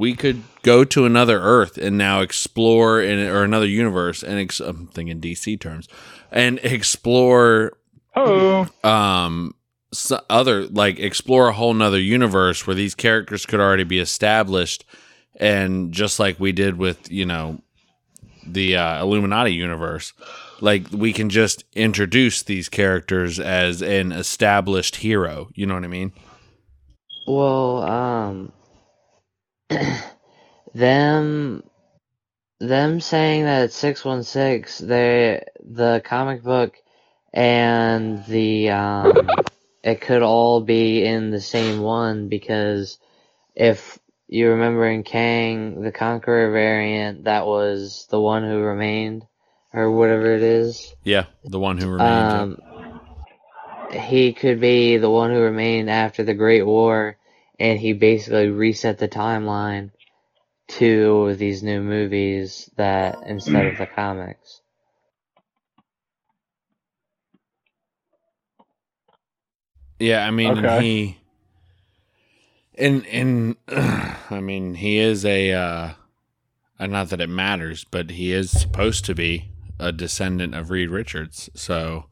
we could go to another earth and now explore in or another universe and ex- i'm thinking dc terms and explore Oh. um s other like explore a whole nother universe where these characters could already be established and just like we did with you know the uh, illuminati universe like we can just introduce these characters as an established hero you know what i mean Well, um, them, them saying that six one six, they the comic book and the um, it could all be in the same one because if you remember in Kang, the Conqueror variant, that was the one who remained, or whatever it is. yeah the one who remained Um, he could be the one who remained after the Great War, and he basically reset the timeline to these new movies that instead of the comics. Yeah, I mean Okay. he and and I mean he is a uh uh, not that it matters, but he is supposed to be a descendant of Reed Richards. So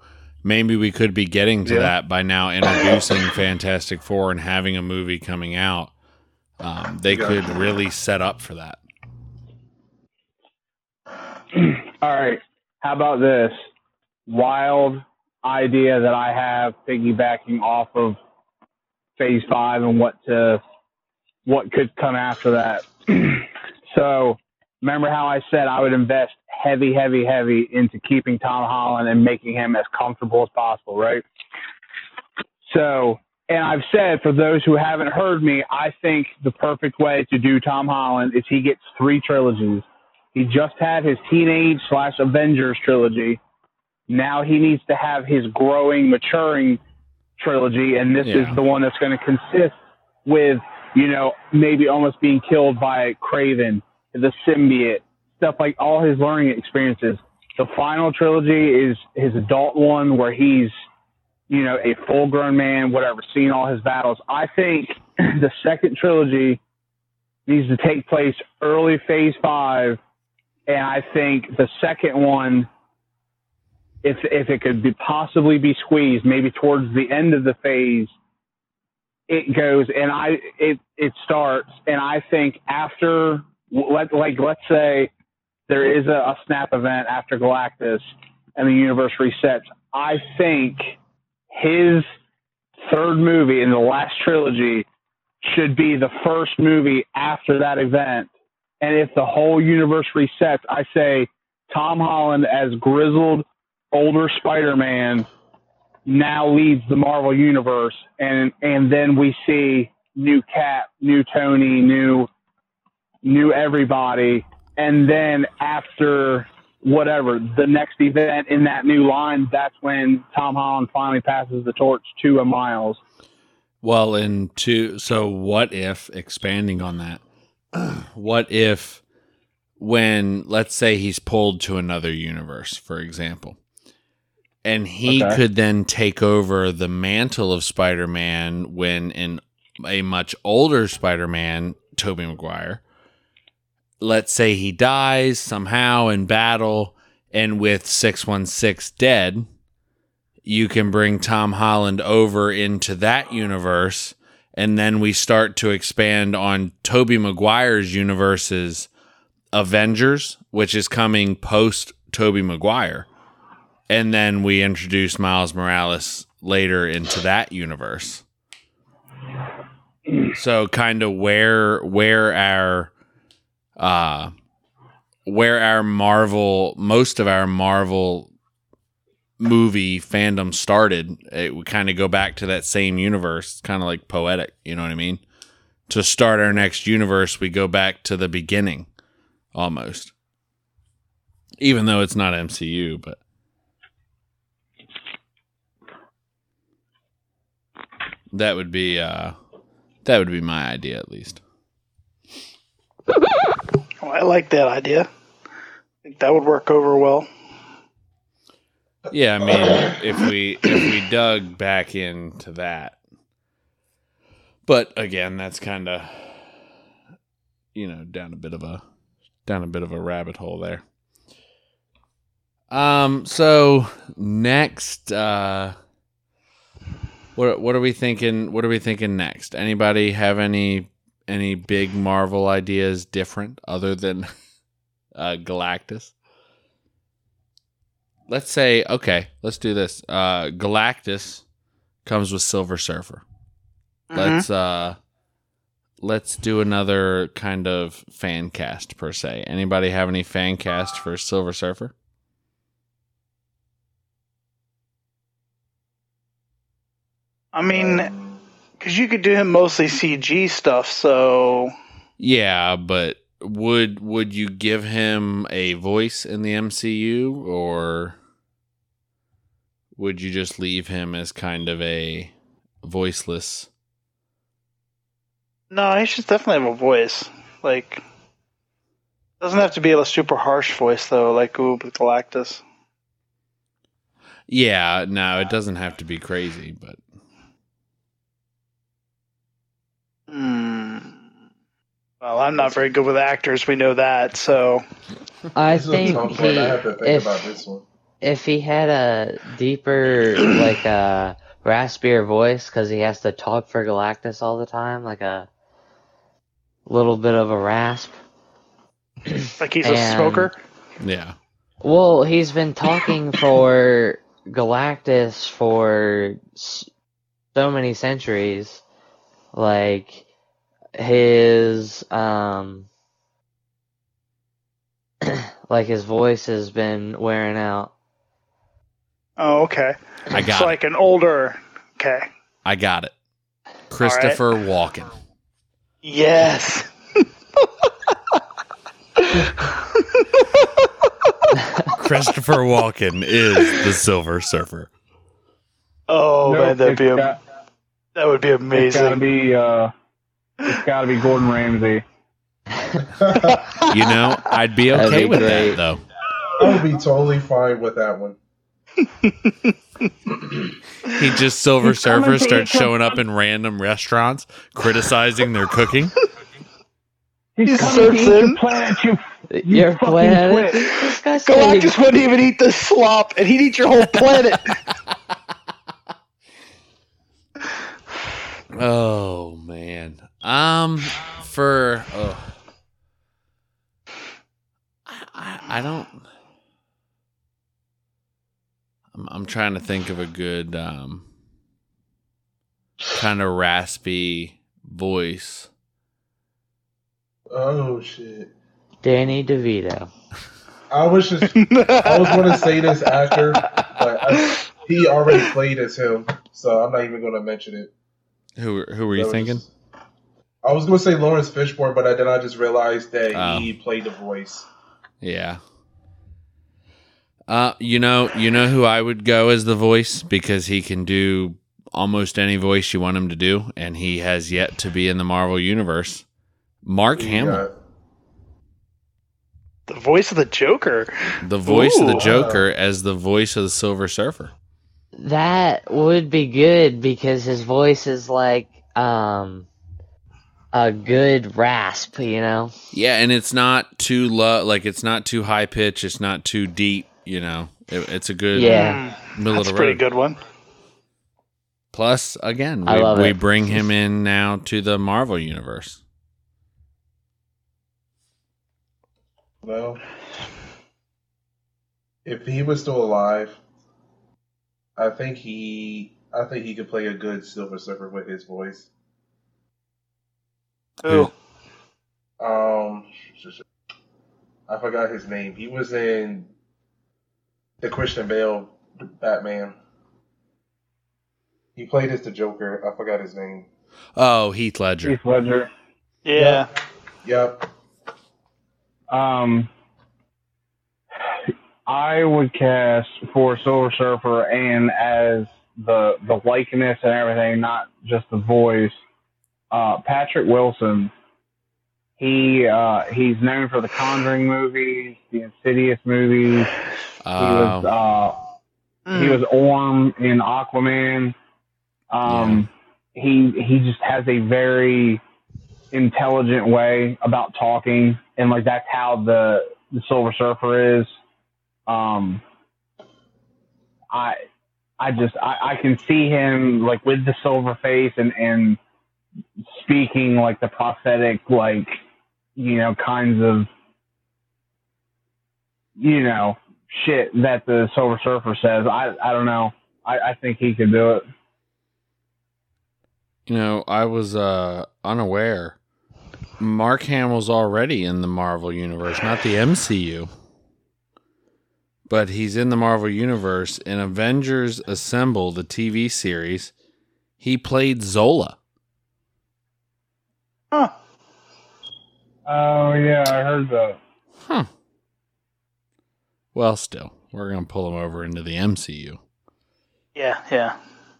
maybe we could be getting to Yeah. that by now introducing Fantastic Four and having a movie coming out. Um, they could really set up for that. All right. How about this wild idea that I have piggybacking off of phase five and what to what could come after that. so remember how I said I would invest heavy, heavy, heavy into keeping Tom Holland and making him as comfortable as possible, right? So, and I've said for those who haven't heard me, I think the perfect way to do Tom Holland is he gets three trilogies. He just had his teenage slash Avengers trilogy. Now he needs to have his growing, maturing trilogy, and this Yeah. is the one that's going to consist with, you know, maybe almost being killed by Kraven, the symbiote, stuff like all his learning experiences. The final trilogy is his adult one where he's, you know, a full grown man, whatever, seen all his battles. I think the second trilogy needs to take place early phase five, and I think the second one if if it could be possibly be squeezed, maybe towards the end of the phase, it goes and I it it starts, and I think after let like let's say there is a, a snap event after Galactus and the universe resets. I think his third movie in the last trilogy should be the first movie after that event. And if the whole universe resets, I say Tom Holland as grizzled older Spider-Man now leads the Marvel universe, and and then we see new Cap, new Tony, new new everybody, and then after whatever the next event in that new line, that's when Tom Holland finally passes the torch to a Miles. Well, and to so what if expanding on that? What if when let's say he's pulled to another universe, for example, and he Okay. could then take over the mantle of Spider-Man when in a much older Spider-Man, Tobey Maguire, let's say he dies somehow in battle and with 616 dead, you can bring Tom Holland over into that universe, and then we start to expand on Tobey Maguire's universe's Avengers, which is coming post Tobey Maguire. And then we introduce Miles Morales later into that universe. So kind of where where our uh where our Marvel most of our Marvel movie fandom started, it would kind of go back to that same universe. It's kind of like poetic, you know what I mean? To start our next universe, we go back to the beginning almost. Even though it's not MCU, but that would be uh that would be my idea at least. Oh, I like that idea. I think that would work over well. Yeah, I mean, if we if we dug back into that, but again, that's kind of you know down a bit of a down a bit of a rabbit hole there. Um. So next, uh, what what are we thinking? What are we thinking next? Anybody have any any big Marvel ideas different other than uh, Galactus? let's say okay let's do this. Uh galactus comes with silver surfer. Let's uh let's do another kind of fan cast per se. Anybody have any fan cast for silver surfer? I mean, because you could do him mostly CG stuff, so yeah but would would you give him a voice in the mcu or would you just leave him as kind of a voiceless no, he should definitely have a voice. Like, doesn't have to be a super harsh voice though, like with Galactus. yeah no it doesn't have to be crazy but Hmm. Well, I'm not very good with actors. We know that. So I This is a think he, I have to think if about this one. if he had a deeper, like a raspier voice, because he has to talk for Galactus all the time, like a little bit of a rasp. like he's a smoker. yeah Well, he's been talking for Galactus for so many centuries. Like, his um like his voice has been wearing out. Oh, okay. I got It's it. like an older. Okay. I got it. Christopher Walken. Yes. Christopher Walken is the Silver Surfer. Oh Nope, man, that'd be a, got- that would be It's gotta amazing. be uh, it's gotta be Gordon Ramsay. You know, I'd be okay be with great. that though. I would be totally fine with that one. He just Silver He's Surfer starts showing up in random restaurants, criticizing their cooking. He's He coming surfs to eat in. planet, you You're fucking playing quit. This guy said he- Galactus wouldn't even eat the slop, and he'd eat your whole planet. Oh man. Um for oh. I, I I don't I'm I'm trying to think of a good um kind of raspy voice. Oh shit! Danny DeVito. I was just I was going to say this actor, but I, he already played as him, so I'm not even going to mention it. Who who were you That was- thinking? I was going to say Laurence Fishburne, but I, then I just realized that Oh. he played the voice. Yeah. Uh, you know, you know who I would go as the voice because he can do almost any voice you want him to do, and he has yet to be in the Marvel universe. Mark He Hamill, the voice of the Joker. the voice of the Ooh. Joker, as the voice of the Silver Surfer. That would be good because his voice is like um a good rasp, you know. Yeah, and it's not too low, like it's not too high pitch, it's not too deep. You know, It- it's a good Yeah. Mm, middle that's of a the pretty road. good one. Plus, again, we, we bring him in now to the Marvel universe. Well, if he was still alive, I think he I think he could play a good Silver Surfer with his voice. Ooh. Um, I forgot his name. He was in the Christian Bale Batman. He played as the Joker. I forgot his name. Oh, Heath Ledger. Heath Ledger. Yeah. Yep. Um, I would cast for Silver Surfer and as the the likeness and everything, not just the voice. Uh, Patrick Wilson. He uh, he's known for the Conjuring movies, the Insidious movies. He was Uh, uh, he was Orm in Aquaman. Um, he he just has a very intelligent way about talking, and like that's how the the Silver Surfer is. Um, I I just I, I can see him like with the silver face and and speaking like the prophetic like you know kinds of you know shit that the Silver Surfer says. I I don't know. I, I think he could do it. You know, I was uh, unaware. Mark Hamill's already in the Marvel universe, not the MCU. But he's in the Marvel universe in Avengers Assemble, the TV series. He played Zola. Huh. Oh yeah, I heard that. Huh. Well, still, we're going to pull him over into the MCU. Yeah, yeah.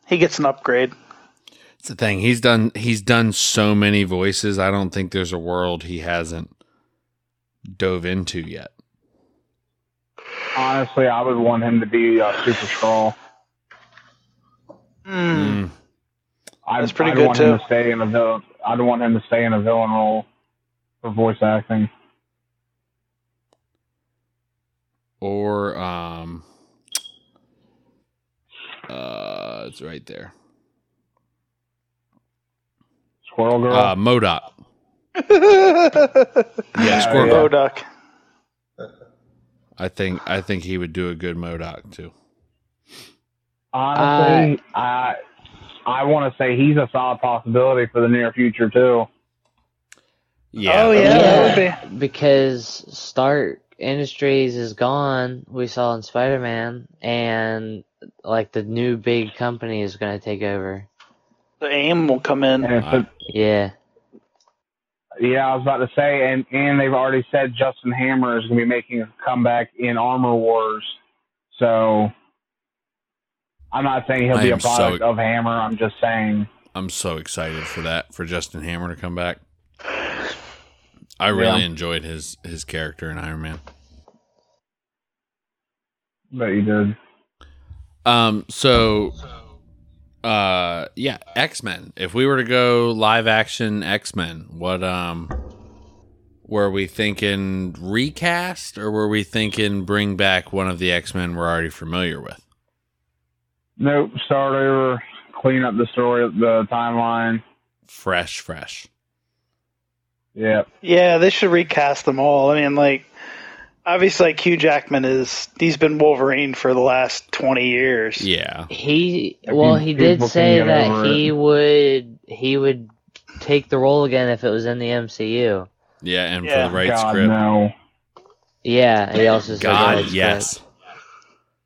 He gets an upgrade. It's the thing. He's done he's done so many voices. I don't think there's a world he hasn't dove into yet. Honestly, I would want him to be uh, Super Skrull. Mm. I'd, That's pretty I'd good, want him to stay in a villain. I'd want him to stay in a villain role for voice acting. Or um uh it's right there. Squirrel Girl. Uh MODOK. Yeah, Yeah, Squirrel. yeah. MODOK. I think I think he would do a good MODOK too. Honestly, I I want to say he's a solid possibility for the near future too. Yeah. Oh, yeah, that Yeah, because Stark Industries is gone. We saw in Spider Man, and like the new big company is going to take over. The AIM will come in. And Yeah, yeah, I was about to say, and and they've already said Justin Hammer is going to be making a comeback in Armor Wars. So I'm not saying he'll I be a am so- product of Hammer. I'm just saying. I'm so excited for that for Justin Hammer to come back. I really Yeah. enjoyed his his character in Iron Man. But you did. Um. So, uh, yeah, X Men. If we were to go live action X Men, what um, were we thinking recast or were we thinking bring back one of the X Men we're already familiar with? Nope. Start over. Clean up the story, the timeline. Fresh, fresh. Yeah. Yeah, they should recast them all. I mean, like, obviously, like Hugh Jackman is he's been Wolverine for the last twenty years. Yeah. he well you- he did say that he it. would he would take the role again if it was in the MCU. Yeah, and Yeah. for the right God script. no. Yeah, he also said God, right yes.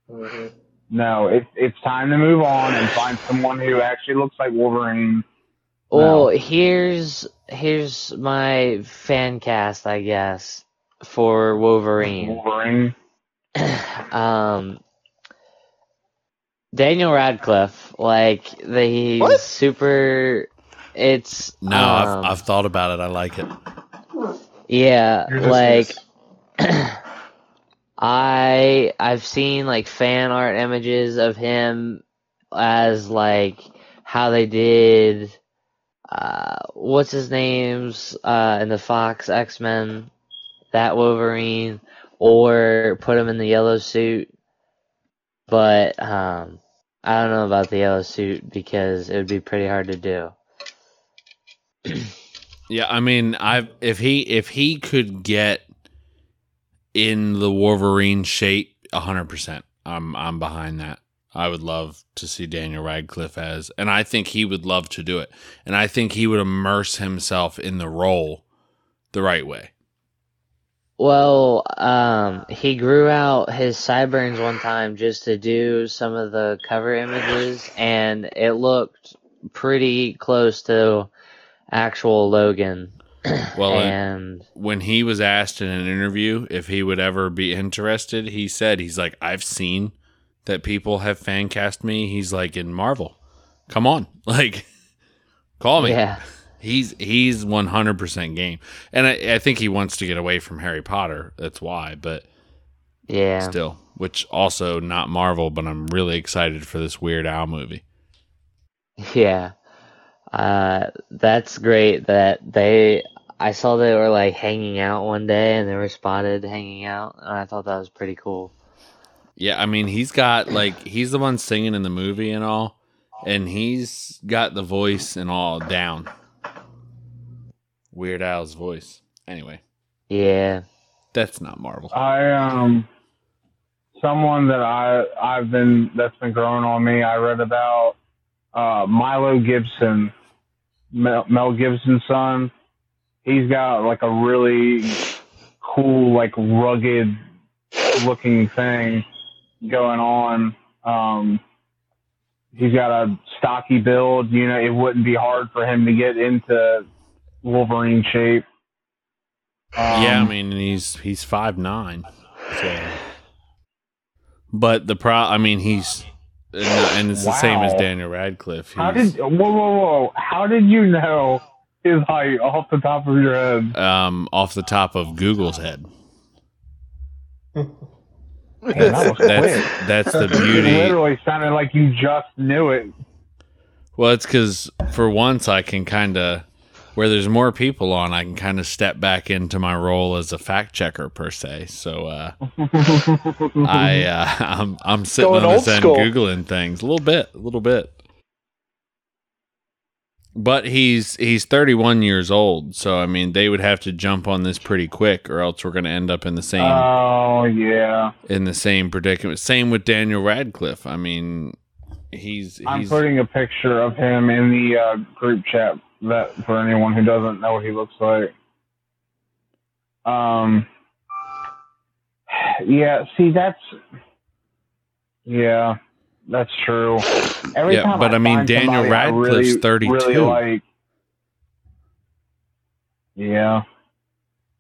script. No, it, it's time to move on and find someone who actually looks like Wolverine. Well, No. here's here's my fan cast, I guess, for Wolverine. Wolverine. um, Daniel Radcliffe, like the he's What? super. It's No, um, I've, I've thought about it. I like it. yeah, like I I've seen like fan art images of him as like how they did uh what's his name's uh in the Fox X-Men that Wolverine or put him in the yellow suit but um I don't know about the yellow suit because it would be pretty hard to do. Yeah, I mean, I if he if he could get in the Wolverine shape, hundred percent, I'm I'm behind that. I would love to see Daniel Radcliffe as, and I think he would love to do it, and I think he would immerse himself in the role the right way. Well, um, he grew out his sideburns one time just to do some of the cover images, and it looked pretty close to actual Logan. Well, and when he was asked in an interview if he would ever be interested, he said he's like, I've seen that people have fan cast me. He's like in Marvel. Come on, like, call me. yeah, He's he's one hundred percent game, and I, I think he wants to get away from Harry Potter. That's why, but yeah, still, which also not Marvel, but I'm really excited for this Weird Al movie. yeah. Uh, that's great that they. I saw they were like hanging out one day, and they were spotted hanging out, and I thought that was pretty cool. Yeah, I mean he's got like he's the one singing in the movie and all, and he's got the voice and all down. Weird Al's voice. Anyway, Yeah, that's not Marvel. I um someone that I I've been that's been growing on me. I read about uh Milo Gibson, Mel, Mel Gibson's son. He's got like a really cool, like rugged looking thing going on. Um he's got a stocky build, you know, it wouldn't be hard for him to get into Wolverine shape. Um, yeah, I mean he's he's five nine, so. But the pro, I mean he's, and, and it's the same as Daniel Radcliffe. How did whoa whoa whoa? How did you know his height off the top of your head? um off the top of Google's head. Man, that. That's that's the It beauty. literally sounded like you just knew it. Well, it's because for once I can kind of, where there's more people on, I can kind of step back into my role as a fact checker per se. So uh, I uh, I'm I'm sitting Going on this old end school. googling things a little bit, a little bit. But he's he's 31 years old, so I mean they would have to jump on this pretty quick, or else we're going to end up in the same Oh yeah, in the same predicament. Same with Daniel Radcliffe. I mean, he's I'm putting a picture of him in the uh, group chat that for anyone who doesn't know what he looks like. Um, yeah, see, that's yeah, that's true. Every Yeah, but I mean, find Daniel somebody Radcliffe's really, 32. Really like, yeah,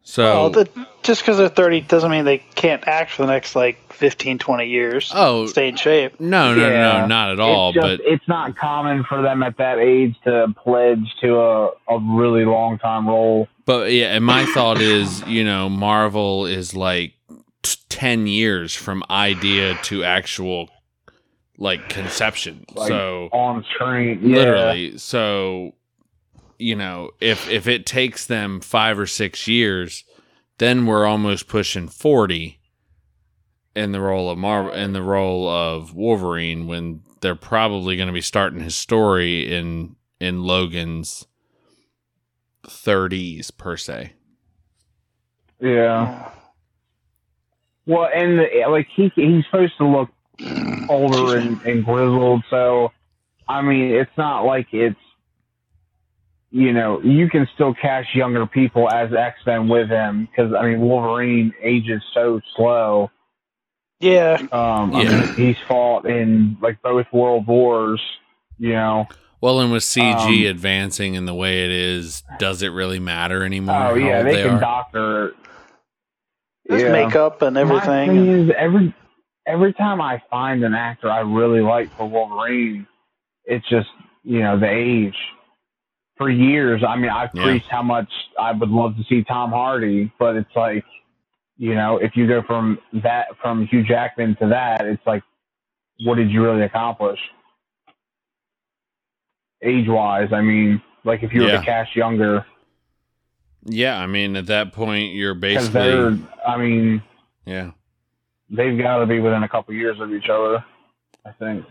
So well, the, just because they're 30 doesn't mean they can't act for the next like 15, 20 years. oh Stay in shape. no no Yeah. no not at all. it's just, but it's not common for them at that age to pledge to a, a really long time role. But yeah, and my thought is, you know, Marvel is like t- 10 years from idea to actual like conception. Like, so on screen. Yeah. literally, so you know, if if it takes them 5 or 6 years, then we're almost pushing 40 in the role of Marvel in the role of Wolverine when they're probably going to be starting his story in in Logan's 30s per se. Yeah. Well, and like he he's supposed to look older and, and grizzled, so I mean, it's not like it's you know you can still cast younger people as X Men with him because I mean Wolverine ages so slow. Yeah. Um, I Yeah. mean, he's fought in like both world wars. You know. Well, and with CG Um, advancing in the way it is, does it really matter anymore? Oh yeah, old they, they can are? doctor. There's Yeah. makeup and My everything. thing is every every time I find an actor I really like for Wolverine, it's just you know the age. For years, I mean, I've Yeah. preached how much I would love to see Tom Hardy, but it's like, you know, if you go from that from Hugh Jackman to that, it's like, what did you really accomplish? Age wise, I mean, like if you were Yeah. to cast younger, Yeah, I mean, at that point, you're basically I mean, yeah. they've got to be within a couple years of each other. I think.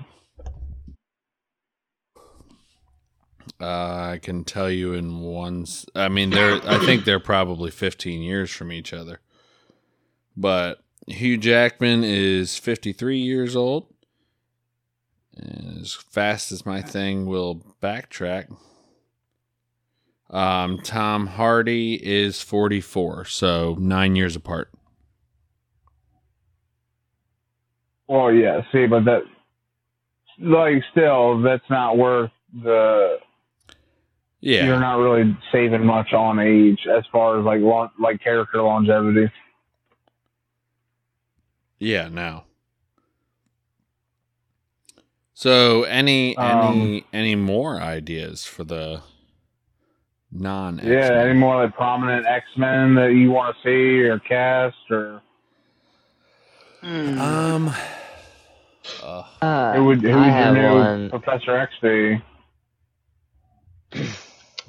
Uh, I can tell you in one. I mean, they're. I think they're probably 15 years from each other. But Hugh Jackman is 53 years old. And as fast as my thing will backtrack. Um, Tom Hardy is 44, so nine years apart. Oh yeah. See, but that, like, still, that's not worth the. Yeah. You're not really saving much on age as far as like long, like character longevity. Yeah, no. So any any any more ideas for the non Yeah. Any more like prominent X Men that you want to see or cast or Hmm. Um uh, who would who's I your have new one. Professor X be?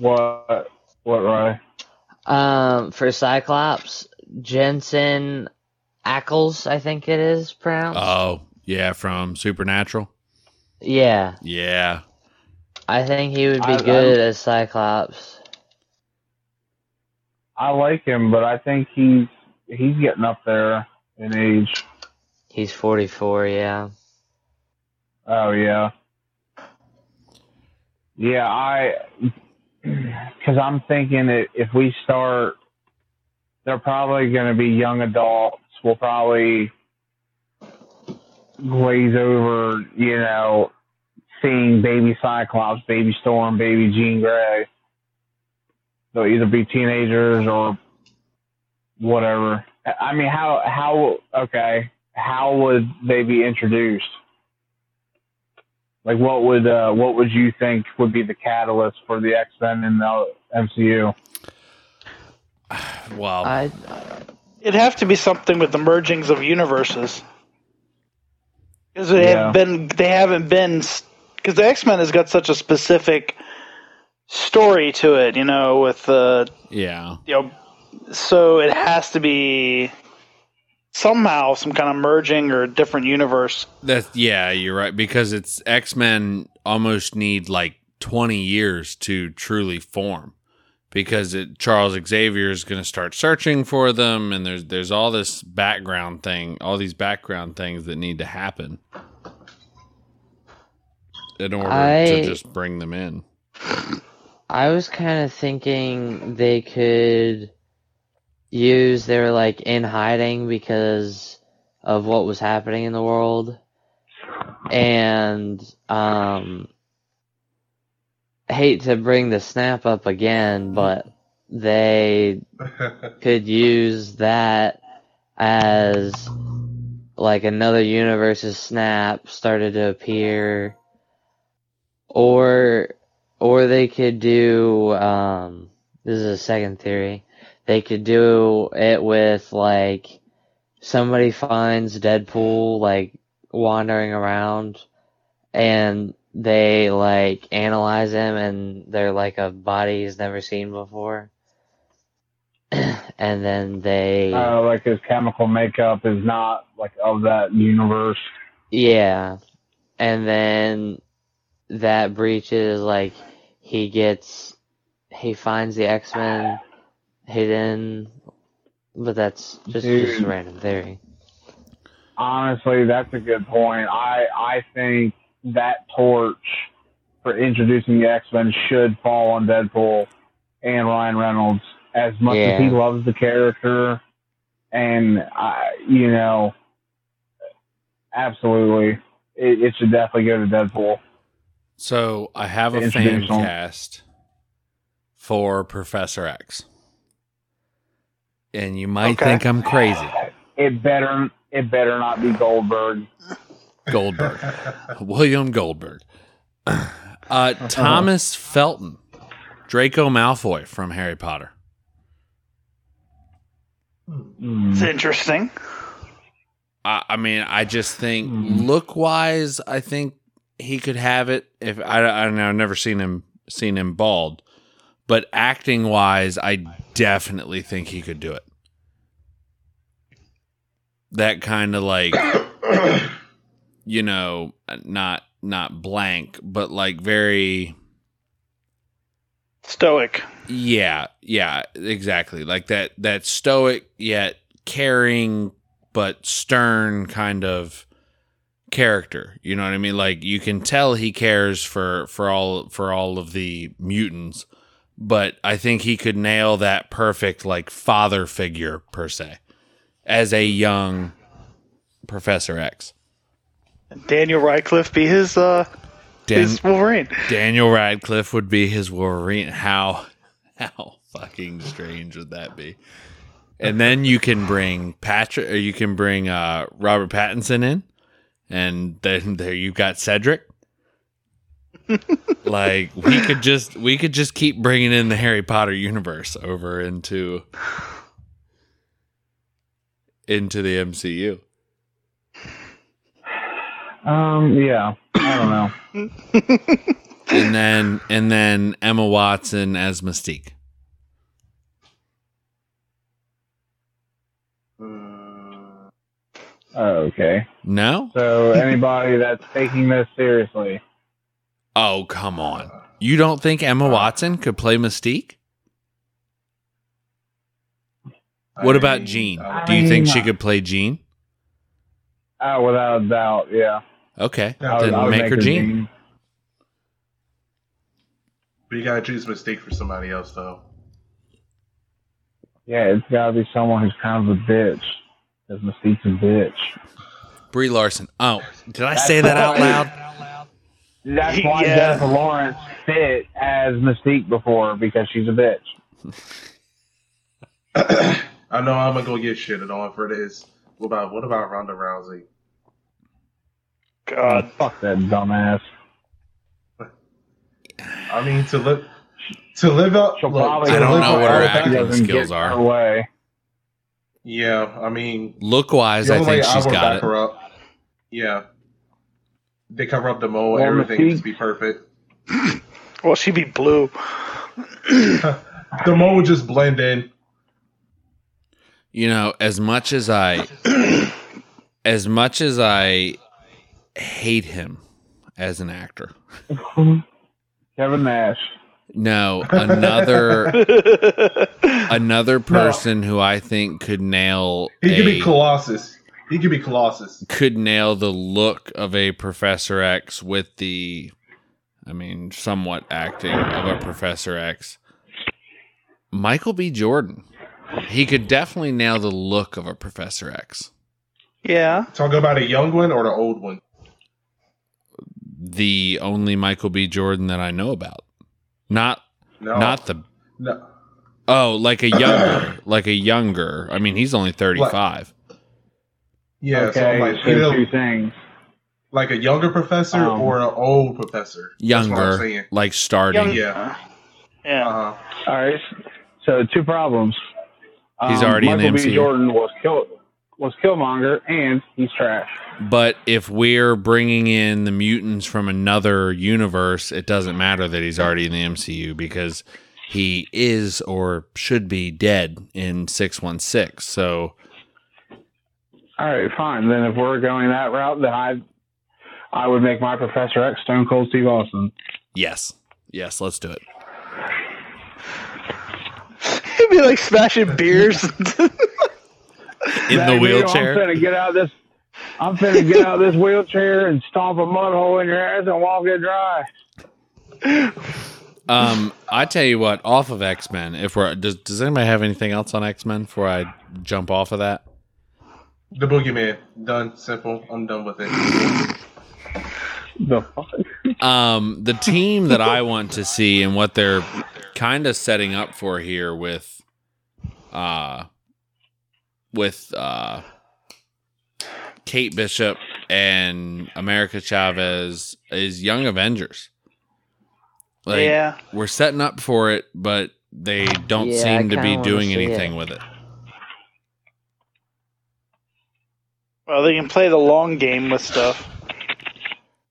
what? What? Right? Um, for Cyclops, Jensen Ackles, I think it is pronounced. oh, yeah, from Supernatural. yeah, Yeah. I think he would be I- good as Cyclops. I like him, but I think he's he's getting up there in age. He's 44, yeah. Oh yeah, yeah. I because I'm thinking that if we start, they're probably going to be young adults. We'll probably glaze over, you know, seeing baby Cyclops, baby Storm, baby Jean Grey. They'll either be teenagers or whatever. I mean, how how okay? How would they be introduced? Like, what would uh, what would you think would be the catalyst for the X Men in the MCU? Well, I It'd have to be something with the mergings of universes. Because they Yeah. have been, they haven't been, because the X Men has got such a specific story to it, you know, with the, yeah. you know, so it has to be somehow some kind of merging or different universe. That yeah, you're right because it's X-Men almost need like 20 years to truly form because it, Charles Xavier is going to start searching for them and there's there's all this background thing, all these background things that need to happen in order I- to just bring them in. I was kind of thinking they could used. They were like in hiding because of what was happening in the world, and um, hate to bring the snap up again, but they could use that as like another universe's snap started to appear or or they could do um this is a second theory they could do it with like somebody finds deadpool like wandering around and they like analyze him and they're like a body he's never seen before and then they Uh, like his chemical makeup is not like of that universe. Yeah. And then that breaches like he gets he finds the X Men hidden but that's just, just a random theory. Honestly, that's a good point. I I think that torch for introducing the X Men should fall on Deadpool and Ryan Reynolds. As much as he loves the character, and I, you know, absolutely, it, it should definitely go to Deadpool. So I have a fan cast for Professor X. And you might Okay. think I'm crazy. It better it better not be Goldberg. Goldberg. William Goldberg. Uh, Thomas Felton. Draco Malfoy from Harry Potter. It's interesting. I, I mean, I just think Hmm. look wise, I think he could have it. If I, I don't know, I've never seen him seen him bald, but acting wise, I definitely think he could do it. That kind of like you know, not not blank, but like very Stoic. yeah, yeah, exactly. Like that that stoic yet caring but stern kind of character. You know what I mean? Like you can tell he cares for for all for all of the mutants, but I think he could nail that perfect like father figure per se as a young Professor X. Daniel Radcliffe be his uh Dan- his Wolverine. Daniel Radcliffe would be his Wolverine. How how fucking strange would that be? And then you can bring Patrick, or you can bring uh, Robert Pattinson in, and then there you've got Cedric. Like we could just we could just keep bringing in the Harry Potter universe over into into the MCU. Um, yeah, I don't know. and then and then Emma Watson as Mystique. Oh, okay. No? So anybody that's taking this seriously, Oh, come on. You don't think Emma uh, Watson could play Mystique? What I about Jean? uh, Do you think she uh, could play Jean? oh, uh, without a doubt, yeah. Okay. I would- then I would make her Jean. But you gotta choose mistake for somebody else, though. Yeah, it's got to be someone who's kind of a bitch. Because Mystique's a bitch. Brie Larson. Oh, did I say that out loud? That's why Yeah. Jennifer Lawrence fit as Mystique before because she's a bitch. I know I'm gonna go get shitted on for this. What about what about Ronda Rousey? God. Oh, fuck that dumbass. I mean, to live to live up. She'll look, probably. to I don't know what her all if she acting skills are. Her way. Yeah, I mean, Look wise, I think way she's would got it. her up. Yeah, they cover up the mole. Well, everything Mystique- needs to be perfect. Well, she'd be blue. The mole would just blend in. You know, as much as I as much as I hate him as an actor. Kevin Nash. No, another another person who I think could nail He could a- be Colossus. He could be Colossus. could nail the look of a Professor X with the, I mean, somewhat acting of a Professor X. Michael B. Jordan. he could definitely nail the look of a Professor X. Yeah. Talk about a young one or the old one. The only Michael B. Jordan that I know about. Not No, not the no. oh, like a younger, like a younger. I mean, he's only thirty five. Yeah, so okay, I'm like so either two things. like a younger professor Um, or an old professor. That's what I'm Younger, like starting. Young- Yeah. Yeah. Uh-huh. All right. So two problems. He's Um, already in the Michael B. Jordan was kill was Killmonger, and he's trash. But if we're bringing in the mutants from another universe, it doesn't matter that he's already in the MCU because he is or should be dead in 616. So, All right, fine. Then if we're going that route, then I I would make my Professor X Stone Cold Steve Austin. yes. Yes, let's do it. It'd be like smashing beers. In Back the here, wheelchair. I'm gonna get out this. I'm finna get out this wheelchair and stomp a mud hole in your ass and walk it dry. Um, I tell you what, off of X Men, if we're does does anybody have anything else on X Men before I jump off of that? The boogeyman. Done. Simple. I'm done with it. The fuck? Um, the team that I want to see and what they're kind of setting up for here with, uh, with uh, Kate Bishop and America Chavez is Young Avengers. Like, yeah. we're setting up for it, but they don't Yeah, I seem to be doing anything it. with it. Well, they can play the long game with stuff.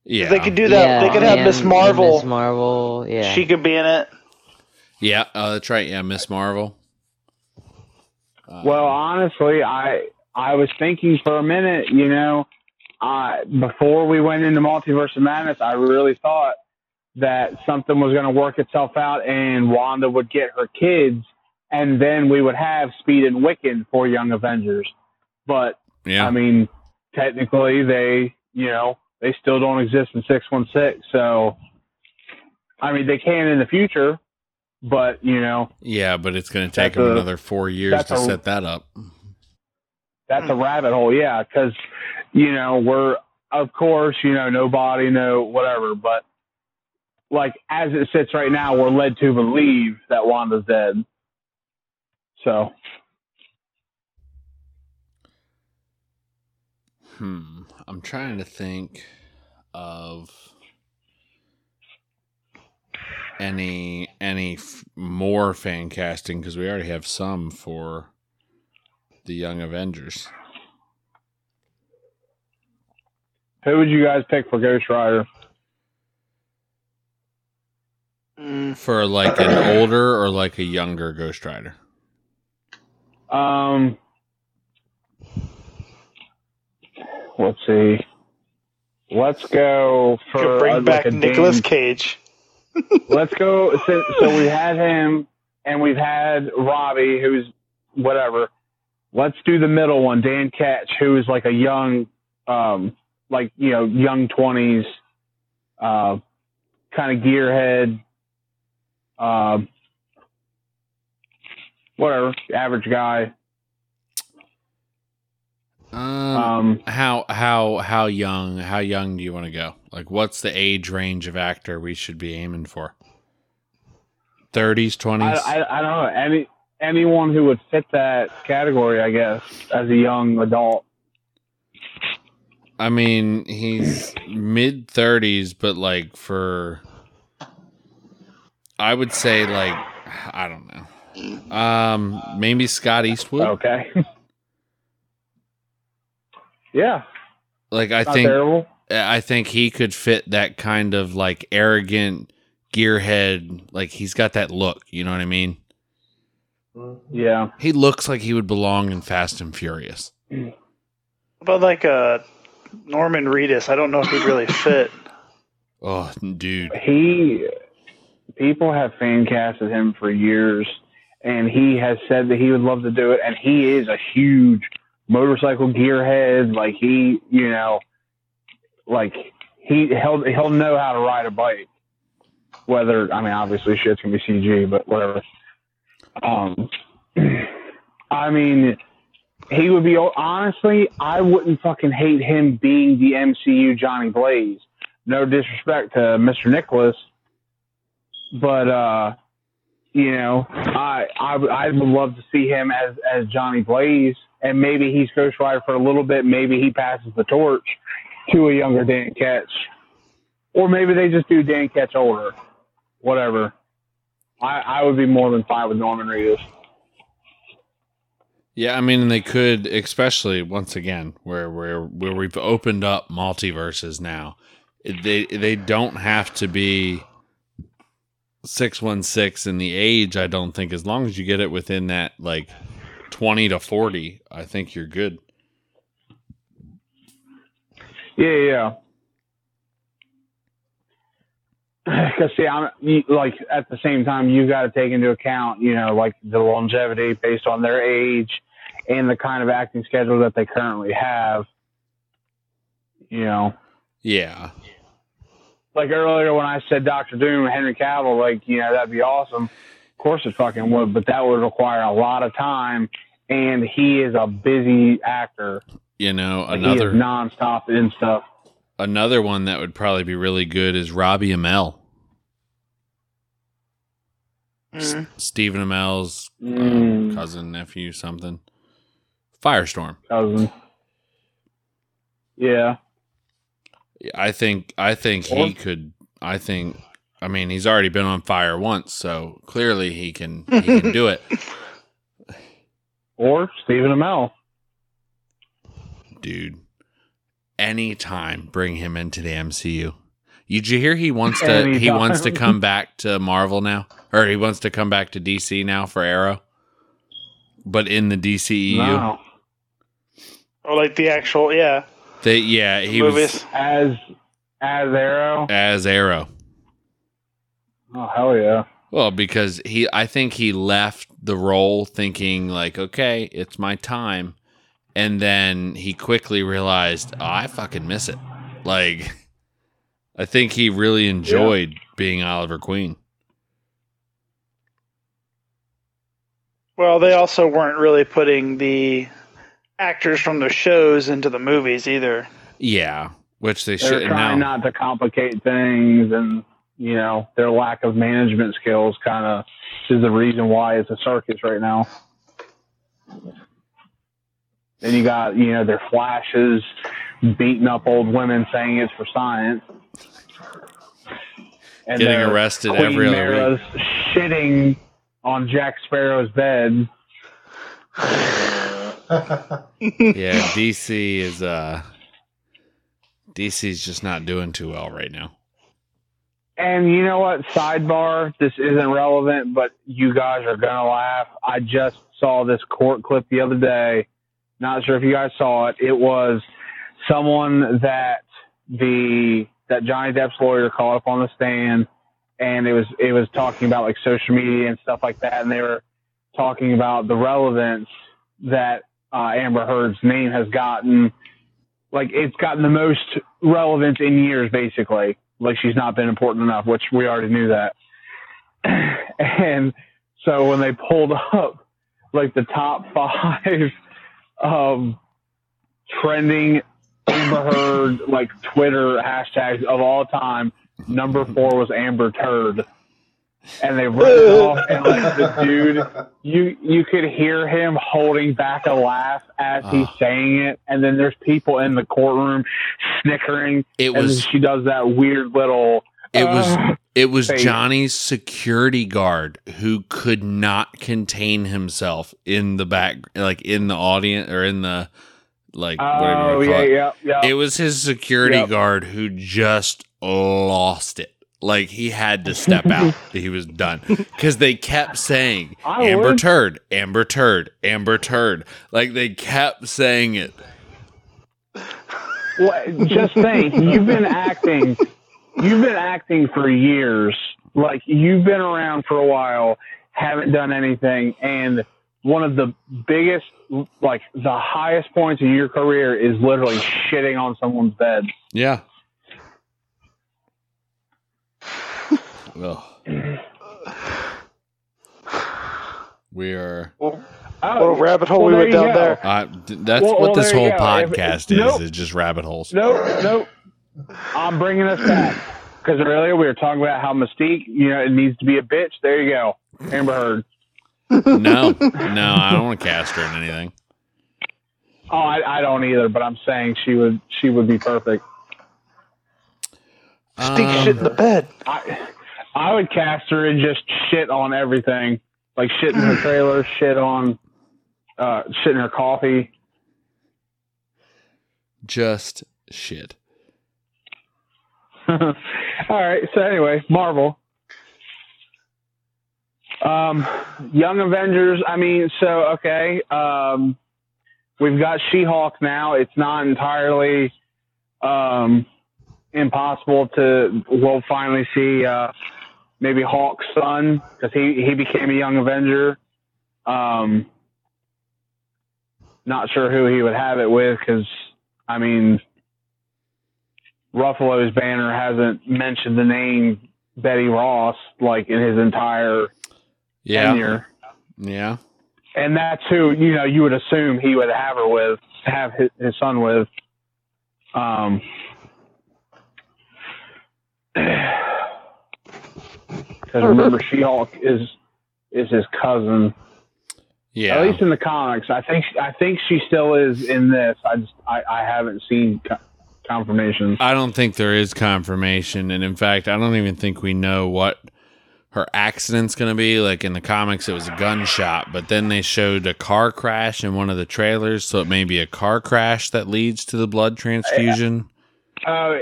Yeah, They could do that. Yeah, they could have Miss Marvel. Miss Marvel, yeah. She could be in it. yeah, uh, that's right. Yeah, Miss Marvel. Uh, Well, honestly, I I was thinking for a minute, you know, I before we went into Multiverse of Madness, I really thought that something was going to work itself out and Wanda would get her kids, and then we would have Speed and Wiccan for Young Avengers. But yeah, I mean, technically, they you know they still don't exist in six one six. So, I mean, they can in the future, but you know yeah, but it's going to take them a- another four years to a- set that up. that's a rabbit hole. Yeah, because you know we're of course you know nobody no whatever, but like as it sits right now, we're led to believe that Wanda's dead. So Hmm. I'm trying to think of any any f- more fan casting because we already have some for the Young Avengers. who would you guys pick for Ghost Rider? Mm. For like an older or like a younger Ghost Rider. Um, let's see. Let's go for bring uh, back like a Nicolas Cage. Let's go. So, so we had him, and we've had Robbie, who's whatever. Let's do the middle one, Dan Ketch, who is like a young, um, like you know, young twenties, uh, kind of gearhead, um, whatever, average guy. Um, Um, how how how young how young do you want to go? Like, what's the age range of actor we should be aiming for? Thirties, I, twenties. I, I don't know any anyone who would fit that category, I guess, as a young adult. I mean, he's mid thirties, but like for, I would say like I don't know, um, maybe Scott Eastwood. Okay. yeah, like I not think terrible. I think he could fit that kind of like arrogant gearhead. Like he's got that look. You know what I mean? Yeah. He looks like he would belong in Fast and Furious. But like uh, Norman Reedus, I don't know if he'd really fit. Oh, dude. He, people have fan casted him for years, and he has said that he would love to do it, and he is a huge motorcycle gearhead. Like he, you know, like he he'll he'll know how to ride a bike. Whether I mean, obviously, shit's gonna be CG, but whatever. Um, I mean, he would be honestly. I wouldn't fucking hate him being the MCU Johnny Blaze. No disrespect to Mr. Nicolas, but uh, you know, I I I would love to see him as as Johnny Blaze, and maybe he's Ghost Rider for a little bit. Maybe he passes the torch to a younger Dan Ketch, or maybe they just do Dan Ketch older. Whatever. I I would be more than fine with Norman Reedus. Yeah, I mean, they could, especially once again, where where where we've opened up multiverses now. They they don't have to be six one six in the age. I don't think as long as you get it within that like twenty to forty, I think you're good. Yeah, yeah. Because see, I'm you- like at the same time, you got to take into account, you know, like the longevity based on their age and the kind of acting schedule that they currently have. You know, Yeah, like earlier when I said Doctor Doom and Henry Cavill, like you know that'd be awesome. Of course it fucking would, but that would require a lot of time, and he is a busy actor. you know another he is nonstop in stuff. another one that would probably be really good is Robbie Amell, Mm. Stephen Amell's uh, Mm. cousin, nephew, something. Firestorm. Cousin. Yeah. I think I think Or- he could. I think. I mean, he's already been on fire once, so clearly he can he can do it, Or Stephen Amell. dude. Anytime, bring him into the MCU. Did you hear he wants to? He wants to come back to Marvel now, or he wants to come back to DC now for Arrow, but in the DCEU. No. Or like the actual, yeah, They, yeah, he movies. was As as Arrow. as Arrow. Oh hell yeah. Well, because he, I think he left the role thinking like, okay, it's my time, and then he quickly realized, oh, I fucking miss it. Like, I think he really enjoyed being Oliver Queen. Well, they also weren't really putting the actors from the shows into the movies either. Yeah, which they They're should trying now. not to complicate things and you know, their lack of management skills kind of is the reason why it's a circus right now. Then you got, you know, their flashes beating up old women saying it's for science. And Getting their arrested Queen every other Mera's shitting on Jack Sparrow's bed. yeah, DC is uh, DC's just not doing too well right now. And you know what? Sidebar, this isn't relevant, but you guys are going to laugh. I just saw this court clip the other day. Not sure if you guys saw it. It was someone that the that Johnny Depp's lawyer called up on the stand and it was it was talking about like social media and stuff like that and they were talking about the relevance that uh, Amber Heard's name has gotten like it's gotten the most relevance in years basically like she's not been important enough, which we already knew that. and so when they pulled up like the top five um, trending Amber Heard like Twitter hashtags of all time, number four was Amber Turd. And they read it off, and like the dude, you you could hear him holding back a laugh as he's Ah. saying it, and then there's people in the courtroom snickering It and then was she does that weird little. it was uh, it was face. Johnny's security guard who could not contain himself in the back, like in the audience or in the like whatever oh you call yeah, it. yeah, yeah. It was his security Yep. guard who just lost it. Like he had to step out. he was done because they kept saying I Amber would. Turd, Amber Turd, Amber Turd. Like they kept saying it. Well, just think, you've been acting, you've been acting for years. Like you've been around for a while, haven't done anything, and one of the biggest, like the highest points of your career is literally shitting on someone's bed. Yeah. We are. Well, what a rabbit hole well, we went down go. there. Uh, that's Well- what well, this whole go. If- podcast is. nope. Is just rabbit holes. Nope, nope. I'm bringing us back because earlier we were talking about how Mystique, you know, it needs to be a bitch. There you go, Amber Heard. No, no, I don't want to cast her in anything. Oh, I, I don't either, but I'm saying she would she would be perfect. Stick Um, shit in the bed. I I would cast her and just shit on everything, like shit in her trailer, shit on, uh, shit in her coffee. just shit. All right. So anyway, Marvel. Um, Young Avengers. I mean, so okay. Um, we've got She-Hulk now. It's not entirely um, impossible to. We'll finally see uh, maybe Hulk's son because he he became a Young Avenger. Um, not sure who he would have it with because I mean. Ruffalo's banner hasn't mentioned the name Betty Ross like in his entire Yeah, tenure. yeah. And that's who, you know, you would assume he would have her with, have his, his son with. Um, because remember, She Hulk is is his cousin. Yeah. At least in the comics, I think I think she still is in this. I just I, I haven't seen co- confirmation. I don't think there is confirmation, and in fact, I don't even think we know what her accident's going to be. Like in the comics, it was a gunshot, but then they showed a car crash in one of the trailers, so it may be a car crash that leads to the blood transfusion. Uh,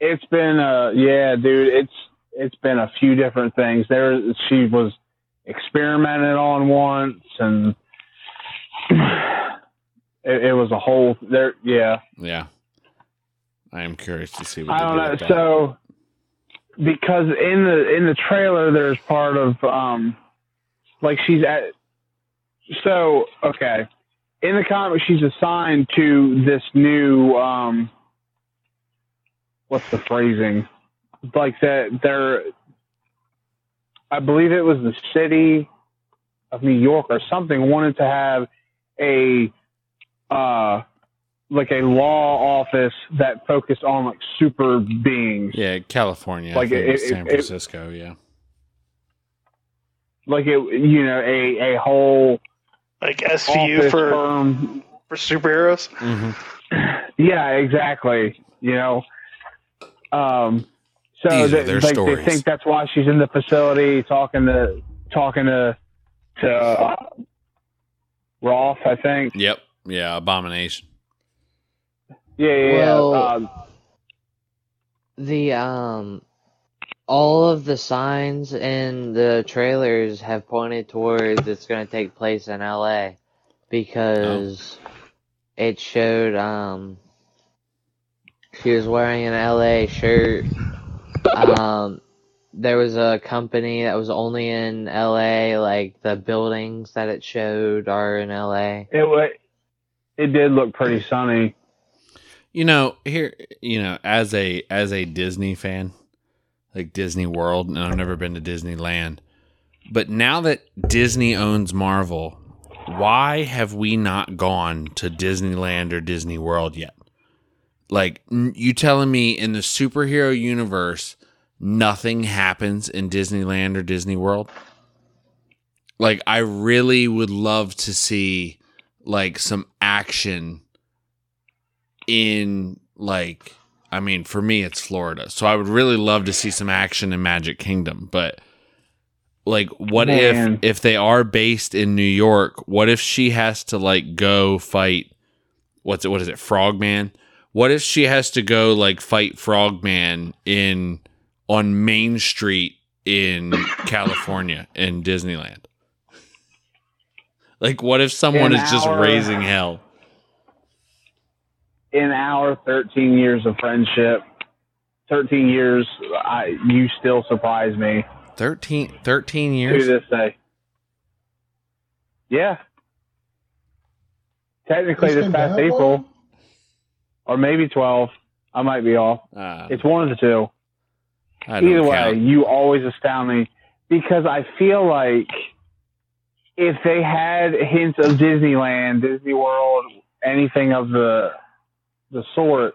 it's been uh yeah, dude. It's it's been a few different things. There, she was experimented on once, and it, it was a whole there. Yeah, Yeah, I am curious to see what I don't do know. So because in the in the trailer, there's part of um like she's at. So okay, in the comic, she's assigned to this new um. What's the phrasing? Like that, they're. I believe it was the city of New York or something wanted to have a uh like a law office that focused on like super beings. yeah, California, Like, like it- San it- Francisco. yeah, Like it you know, a, a whole Like SVU office for, firm. for superheroes. hmm Yeah, exactly. You know. Um so These are they, their like, they stories. think that's why she's in the facility talking to talking to to uh, Roth, I think. Yep, yeah, abomination. Yeah, yeah, Well- yeah. Um, The um all of the signs in the trailers have pointed towards it's going to take place in LA because it showed um she was wearing an LA shirt um there was a company that was only in LA like the buildings that it showed are in LA it wa it did look pretty sunny. You know, here, you know, as a as a Disney fan, like Disney World, and I've never been to Disneyland, but now that Disney owns Marvel, why have we not gone to Disneyland or Disney World yet? Like, you telling me in the superhero universe, nothing happens in Disneyland or Disney World? Like, I really would love to see like some action in like I mean for me it's Florida. So I would really love to see some action in Magic Kingdom, but like what Man. if if they are based in New York, what if she has to like go fight what's it what is it Frogman? What if she has to go like fight Frogman in on Main Street in California in Disneyland? Like what if someone In is just our- raising hell? In our 13 years of friendship, 13 years, I you still surprise me 13, 13 to years? this day. Yeah. Technically, this past April, long? Or maybe 12. I might be off. Uh, It's one of the two. Either way, count. you always astound me because I feel like if they had hints of Disneyland, Disney World, anything of the the sort,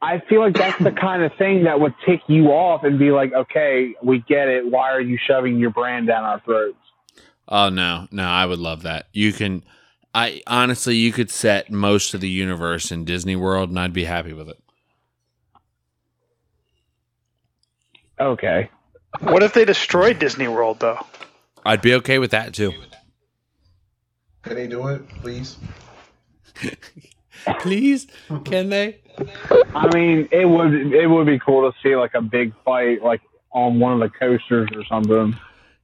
I feel like that's the kind of thing that would tick you off and be like, okay, we get it. Why are you shoving your brand down our throats? Oh no, no, I would love that. You can, I honestly, you could set most of the universe in Disney World, and I'd be happy with it. Okay. What if they destroyed Disney World though? I'd be okay with that too. Can they do it, please? Please, can they? I mean, it would it would be cool to see like a big fight like on one of the coasters or something.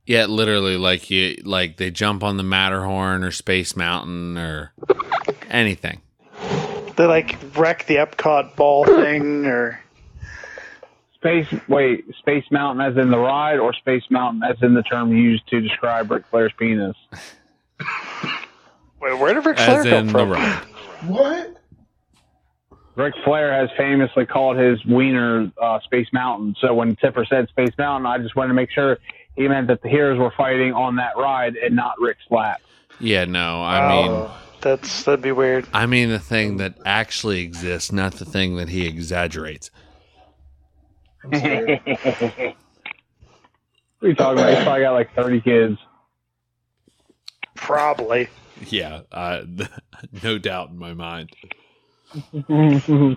Yeah, literally, like you, like they jump on the Matterhorn or Space Mountain or anything. They like wreck the Epcot ball thing, or Space wait, Space Mountain as in the ride, or Space Mountain as in the term used to describe Ric Flair's penis. wait, where did Ric Flair As come in the from? ride. What? Ric Flair has famously called his wiener uh, Space Mountain. So when Tipper said Space Mountain, I just wanted to make sure he meant that the heroes were fighting on that ride and not Rick's lap. Yeah, no, I mean, Oh, that's that'd be weird. I mean the thing that actually exists, not the thing that he exaggerates. I'm. What are you talking about? He's probably got like 30 kids. Probably. Yeah, uh, no doubt in my mind.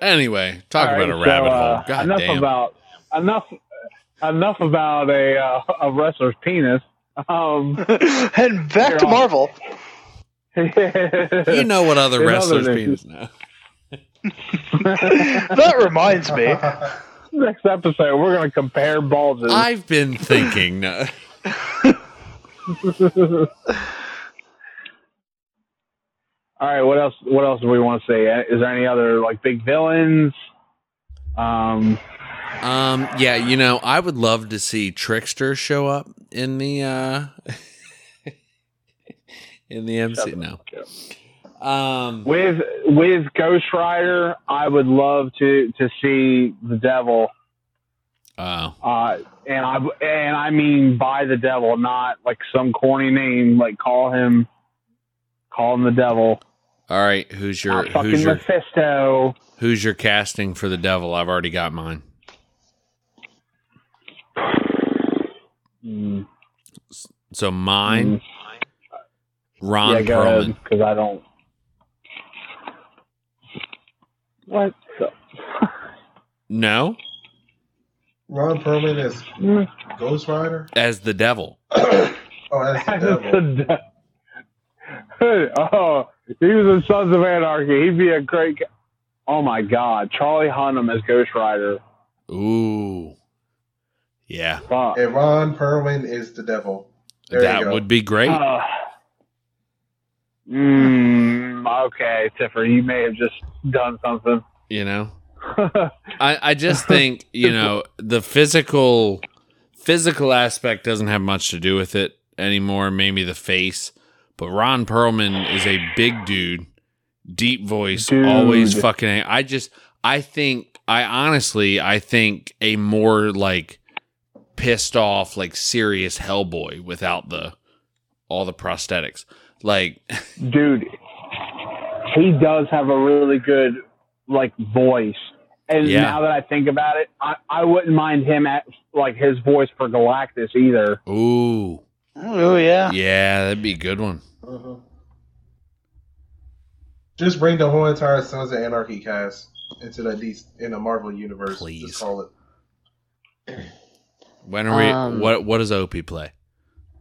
Anyway, talk All about right, a rabbit so, uh, hole. God enough damn. about enough enough about a uh, a wrestler's penis. Um, and back to Here, Marvel. you know what other wrestlers' other penis now? that reminds me. next episode we're gonna compare bulges. I've been thinking. no. All right, what else? What else do we want to say? Is there any other like big villains? Um, Um, yeah, you know, I would love to see Trickster show up in the uh in the MC. No. Um, with with Ghost Rider, I would love to to see the devil. oh, Uh, and I and I mean by the devil, not like some corny name. Like call him, call him the devil. all right. Who's your Not fucking who's your Mephisto. who's your casting for the devil? I've already got mine. Mm, So mine, mm. Ron yeah, go Perlman. because I don't. What? The? No, Ron Perlman is Mm. Ghost Rider. as the devil. Oh, that's the devil. The de- oh, he was in Sons of Anarchy. He'd be a great. Guy. Oh my God, Charlie Hunnam as Ghost Rider. Ooh, yeah, Fuck. And Ron Perlman is the devil. There you that go. would be great. Uh, mm, okay, Tiffer, you may have just done something. you know. I, I just think you know the physical physical aspect doesn't have much to do with it anymore. Maybe the face, but Ron Perlman is a big dude, deep voice, Dude. always fucking. I just I think I honestly I think a more like pissed off like serious Hellboy without the all the prosthetics. Like Dude, he does have a really good like voice. And Yeah. now that I think about it, I, I wouldn't mind him at like his voice for Galactus either. ooh Oh yeah. yeah that'd be a good one. Mhm. Just bring the whole entire Sons of Anarchy cast into the DC, in the Marvel universe. Please. Just call it. When are we? Um, what What does Opie play?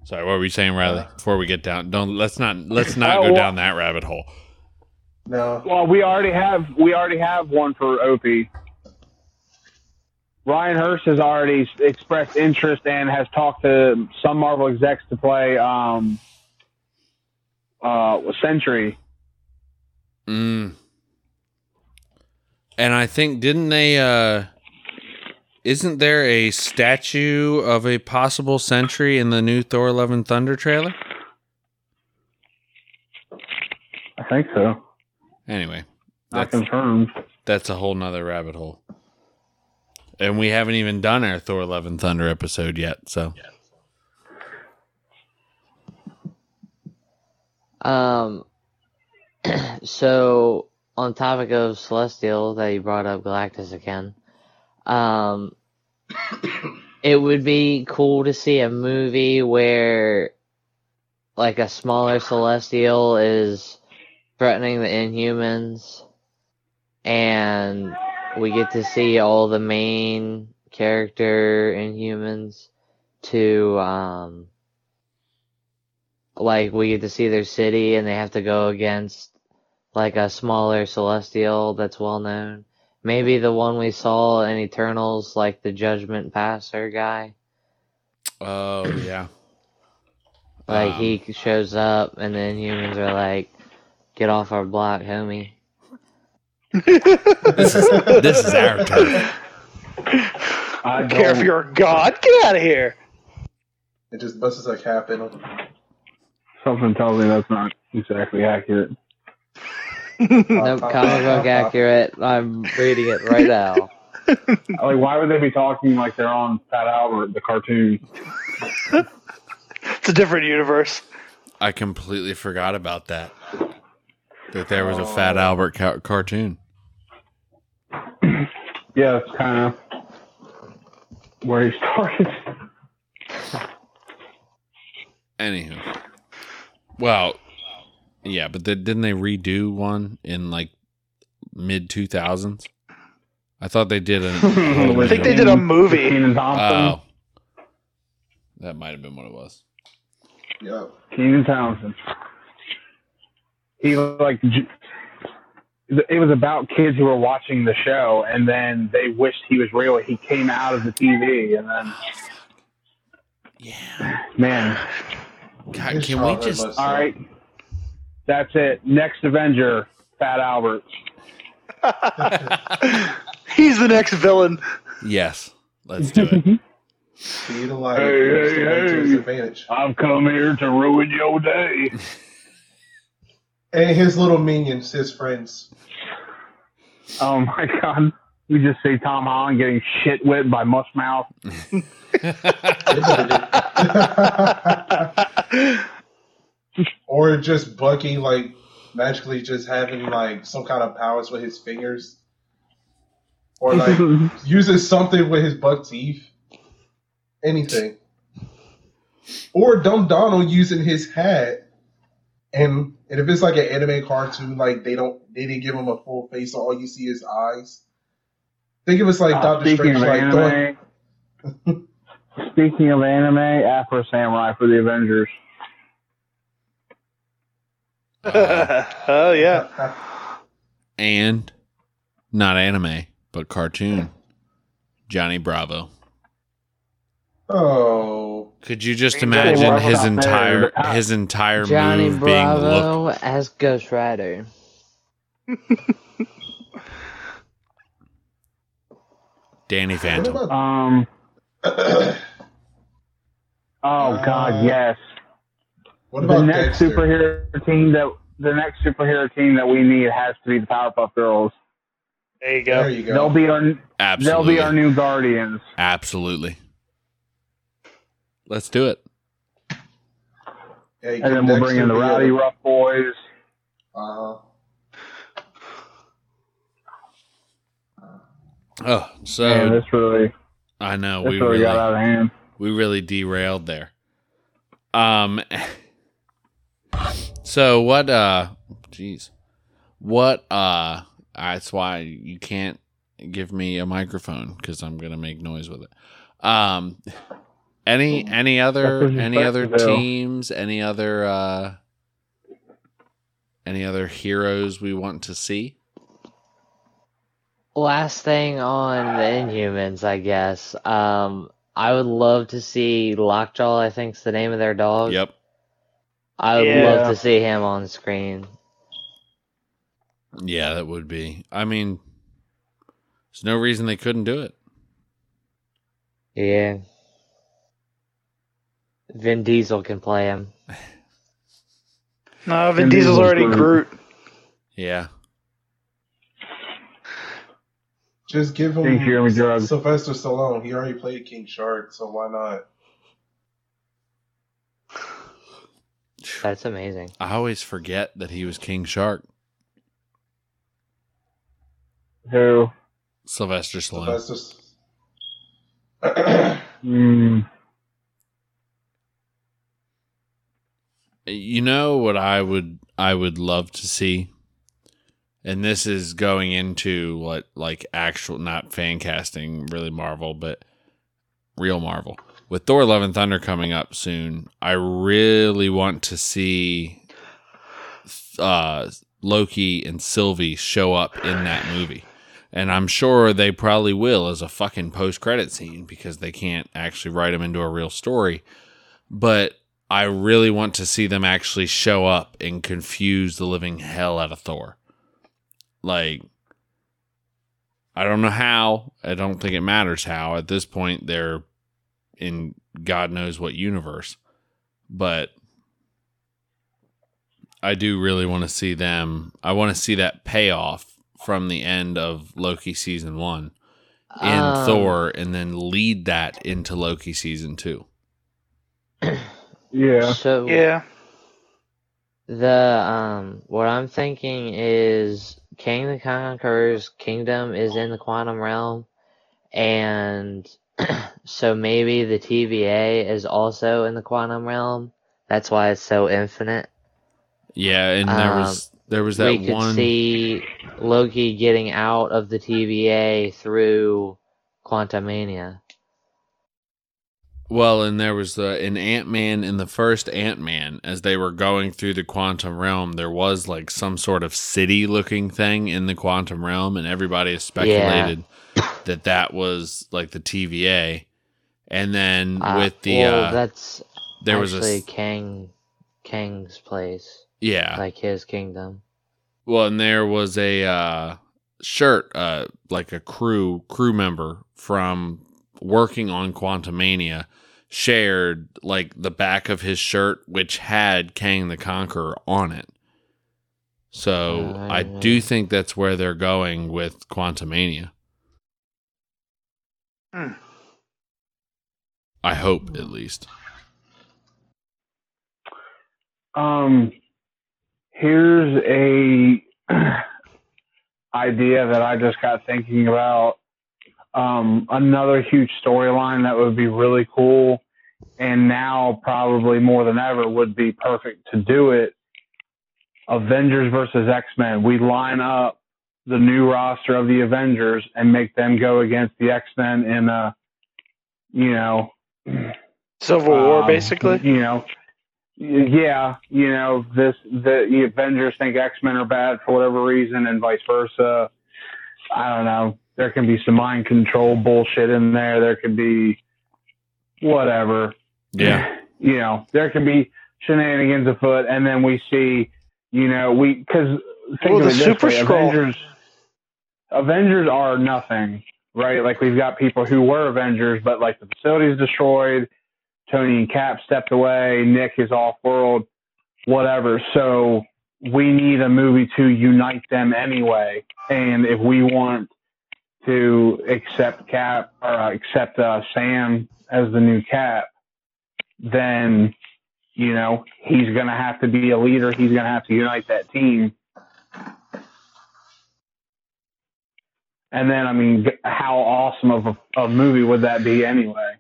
Sorry, what were you saying, Riley? Before we get down, don't let's not let's not go well- down that rabbit hole. No, Well, we already have we already have one for Opie. Ryan Hurst has already expressed interest and has talked to some Marvel execs to play um, uh, Sentry. Mm. And I think didn't they? uh Isn't there a statue of a possible Sentry in the new Thor: Love and Thunder trailer? I think so. Anyway, Not that's confirmed. that's a whole nother rabbit hole. And we haven't even done our Thor: Love and Thunder episode yet. So Um, so on topic of Celestial that you brought up Galactus again, um, it would be cool to see a movie where like a smaller Celestial is threatening the Inhumans and we get to see all the main character Inhumans to um like we get to see their city and they have to go against like a smaller celestial that's well known. Maybe the one we saw in Eternals, like the Judgment Passer guy. Oh yeah. Like Um, he shows up and then humans are like, "Get off our block, homie." This is this is our turf. I don't care if you're a god. Get out of here. It just busts a cap in him. Something tells me that's not exactly accurate. Nope, comic book accurate. I'm reading it right now. Like, why would they be talking like they're on Fat Albert, the cartoon? It's a different universe. I completely forgot about that. That there was a Fat Albert ca- cartoon. Yeah, it's kind of where he started. Anywho, well, yeah, but they, didn't they redo one in like mid two thousands? I thought they did a. I think they did a movie. Kenan Thompson. Oh, that might have been what it was. Yep. Kenan Thompson. He like it was about kids who were watching the show, and then they wished he was real. He came out of the TV, and then Yeah, man, God, can we just? all right? all suck. right, that's it. Next Avenger, Fat Albert. He's the next villain. Yes, let's do it. Speed of light. Hey, hey, the light hey. advantage. I've come here to ruin your day. And his little minions, his friends. Oh my god. We just see Tom Holland getting shit whipped by Mushmouth. or just Bucky like magically just having like some kind of powers with his fingers. Or like uses something with his buck teeth. Anything. Or Dumb Donald using his hat. And and if it's like an anime cartoon, like they don't they didn't give him a full face, so all you see is eyes. Think of it like Uh, Doctor speaking Strange, of like throwing, speaking of anime, Afro Samurai for the Avengers. Oh yeah. and not anime, but cartoon. Johnny Bravo. Oh, Could you just Johnny imagine Bravo's his out there, entire his entire Johnny move being looked? Bravo as Ghost Rider. Danny Phantom. Um. Oh God, Uh, yes. What The next Dexter? superhero team that the next superhero team that we need has to be the Powerpuff Girls. There you There go. you go. They'll be our Absolutely. they'll be our new Guardians. Absolutely. Let's do it. Yeah, And then we'll bring in the Dexter Rowdyruff Boys. Uh, Oh, so Man, this really I know we really, really got out of hand. we really derailed there. Um so what uh jeez. What uh that's why you can't give me a microphone cuz I'm going to make noise with it. Um any any other any other teams, any other uh any other heroes we want to see? Last thing on the Inhumans, I guess. Um, I would love to see Lockjaw. I think's the name of their dog. Yep. I would Yeah. love to see him on screen. Yeah, that would be. I mean, there's no reason they couldn't do it. Yeah. Vin Diesel can play him. No, Vin Vin Diesel's Diesel's already Groot. Groot. Yeah. just give him Thank you, Jeremy Sylvester Stallone. He already played King Shark, so why not? That's amazing. I always forget that he was King Shark, Who? Sylvester Stallone. that's just. Mm, You know what I would I would love to see, and this is going into what like actual not fan casting really Marvel, but real Marvel with Thor: Love and Thunder coming up soon. I really want to see uh, Loki and Sylvie show up in that movie. And I'm sure they probably will as a fucking post credit scene because they can't actually write them into a real story. But I really want to see them actually show up and confuse the living hell out of Thor. Like, I don't know how. I don't think it matters how. At this point, they're in God knows what universe. But I do really want to see them. I want to see that payoff from the end of Loki season one in Um, Thor and then lead that into Loki season two. yeah. So Yeah. the um, what I'm thinking is Kang the Conqueror's kingdom is in the quantum realm, and so maybe the TVA is also in the quantum realm. That's why it's so infinite. Yeah, and there Um, was there was that we could one see Loki getting out of the TVA through Quantumania. Well, and there was the in Ant Man in the first Ant Man as they were going through the quantum realm. There was like some sort of city looking thing in the quantum realm, and everybody has speculated that that was like the TVA. And then Uh, with the well, uh, that's there was a Kang, Kang's place, yeah, like his kingdom. Well, and there was a uh, shirt, uh, like a crew crew member from working on Quantumania, shared like the back of his shirt, which had Kang the Conqueror on it. So I Ah. do think that's where they're going with Quantumania. Hmm. I hope, at least. Um, here's a idea that I just got thinking about. Um, another huge storyline that would be really cool, and now probably more than ever would be perfect to do it. Avengers versus X Men. We line up the new roster of the Avengers and make them go against the X Men in a, you know, Civil War, um, basically. You know, yeah, you know, this the, the Avengers think X Men are bad for whatever reason, and vice versa. I don't know. There can be some mind control bullshit in there. There could be whatever. Yeah. You know, there can be shenanigans afoot, and then we see, you know, we because think Well, of the it this Super way, Skrull. Avengers. Avengers are nothing, right? Like we've got people who were Avengers, but like the facility's destroyed. Tony and Cap stepped away. Nick is off world, whatever. So we need a movie to unite them anyway. And if we want to accept Cap or uh, accept uh, Sam as the new Cap, then you know he's going to have to be a leader. He's going to have to unite that team. And then, I mean, how awesome of a, a movie would that be anyway?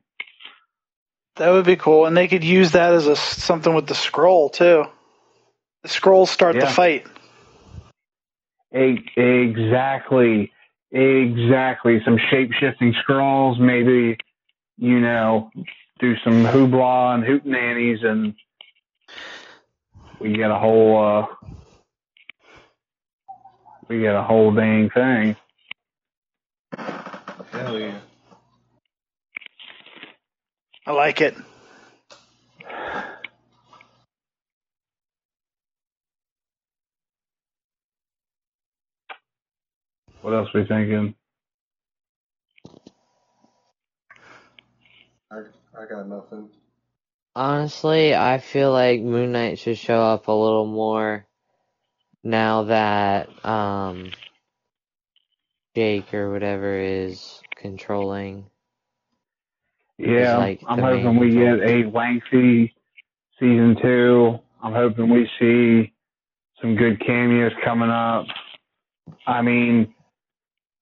That would be cool, and they could use that as a something with the Skrull too. The Skrulls start the fight. Exactly. Exactly. Some shape shifting Skrulls, maybe, you know, do some hoopla and hoot nannies, and we get a whole, uh, we get a whole dang thing. Hell yeah. I like it. What else we thinking? I, I got nothing. Honestly, I feel like Moon Knight should show up a little more now that um Jake or whatever is controlling. Yeah, like I'm hoping main we get a lengthy season two. I'm hoping we see some good cameos coming up. I mean,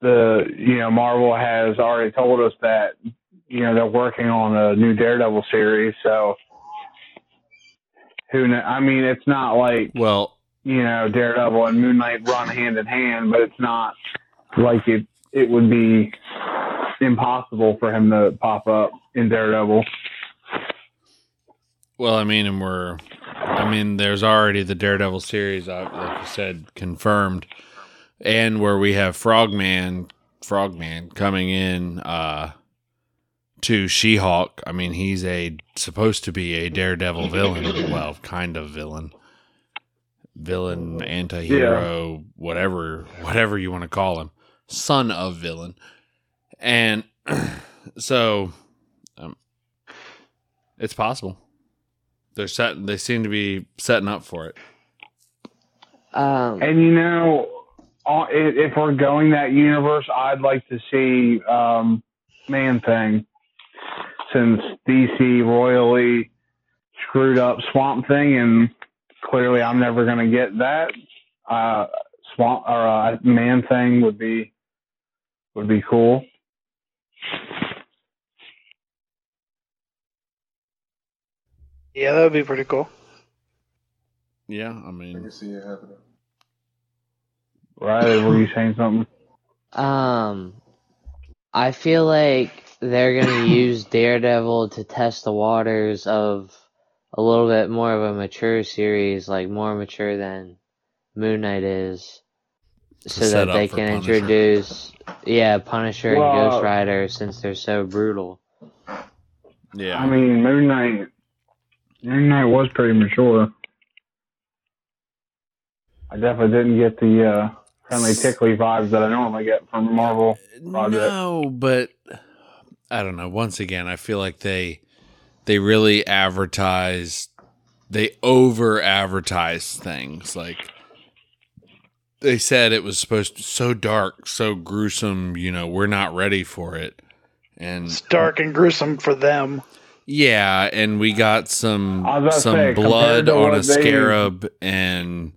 the you know Marvel has already told us that you know they're working on a new Daredevil series, so who kn- I mean, it's not like Well, you know Daredevil and Moon Knight run hand in hand, but it's not like it it would be impossible for him to pop up in Daredevil. well, I mean, and we're, I mean, there's already the Daredevil series, uh, like you said, confirmed, and where we have Frogman, Frogman coming in uh, to She-Hulk. I mean, he's a supposed to be a Daredevil villain, well, kind of villain, villain, anti-hero, whatever, whatever you want to call him, son of villain, and so um, it's possible. They're setting. They seem to be setting up for it. Um, And you know, uh, if we're going that universe, I'd like to see um, Man Thing, since DC royally screwed up Swamp Thing, and clearly I'm never going to get that. Uh, Swamp or uh, Man Thing would be would be cool. Yeah, that would be pretty cool. Yeah, I I mean, can see it happening. Right? Were you saying something? Um, I feel like they're gonna use Daredevil to test the waters of a little bit more of a mature series, like more mature than Moon Knight is, so that they can Punisher. introduce, yeah, Punisher Well- and Ghost Rider since they're so brutal. yeah. I mean, Moon Knight. Moon Knight was pretty mature. I definitely didn't get the uh, friendly tickly vibes that I normally get from Marvel. project. no, but I don't know. Once again, I feel like they they really advertise, they over advertise things. Like they said, it was supposed to so dark, so gruesome. You know, we're not ready for it, and It's dark and gruesome for them. Yeah, and we got some I was about to some say, blood on a they- scarab and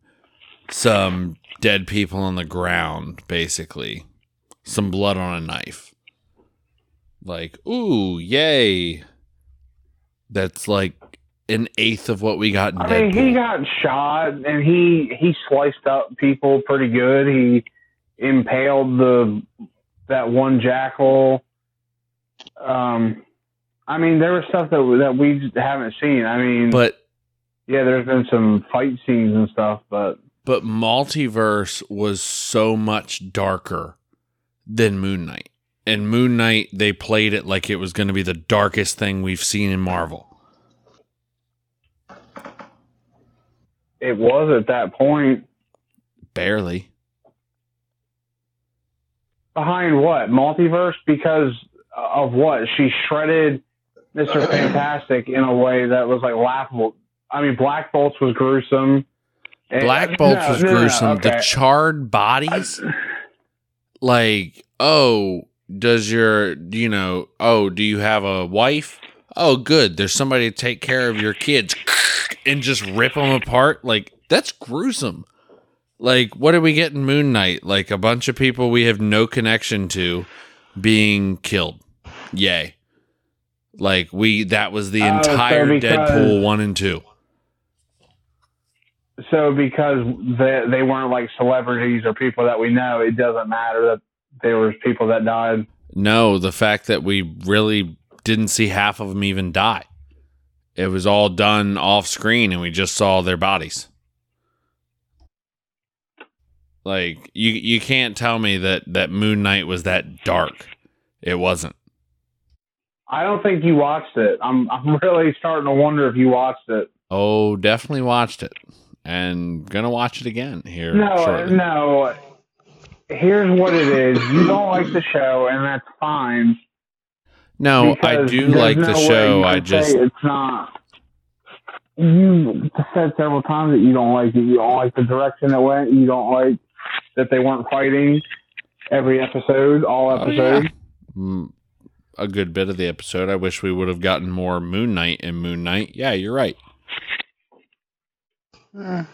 some dead people on the ground, basically. Some blood on a knife. Like, ooh, yay. That's like an eighth of what we got in I mean, he got shot and he he sliced up people pretty good. He impaled the that one jackal. Um, I mean, there was stuff that that we haven't seen. I mean, but yeah, there's been some fight scenes and stuff, but but multiverse was so much darker than Moon Knight. And Moon Knight, they played it like it was going to be the darkest thing we've seen in Marvel. it was at that point. Barely. Behind what multiverse? Because of what she shredded Mister Fantastic in a way that was like laughable. I mean, Black Bolts was gruesome. And- Black Bolts no, was no, no, gruesome. The charred bodies, like, oh, does your, you know, oh, do you have a wife? Oh, good. There's somebody to take care of your kids and just rip them apart. Like, that's gruesome. Like, what do we get in Moon Knight? Like, a bunch of people we have no connection to being killed. Yay. Like, we, that was the oh, so entire because- Deadpool 1 and 2. So because they they weren't like celebrities or people that we know, it doesn't matter that there was people that died. No, the fact that we really didn't see half of them even die. It was all done off screen and we just saw their bodies. Like you you can't tell me that that Moon Knight was that dark. It wasn't. I don't think you watched it. I'm I'm really starting to wonder if you watched it. Oh, definitely watched it. And gonna watch it again here No, shortly. no. Here's what it is. You don't like the show, and that's fine. No, I do like no the show. I just it's not. You said several times that you don't like it. You don't like the direction it went. You don't like that they weren't fighting every episode, all Oh, episodes. Mm. A good bit of the episode. I wish we would have gotten more Moon Knight and Moon Knight. Yeah, you're right. Eh.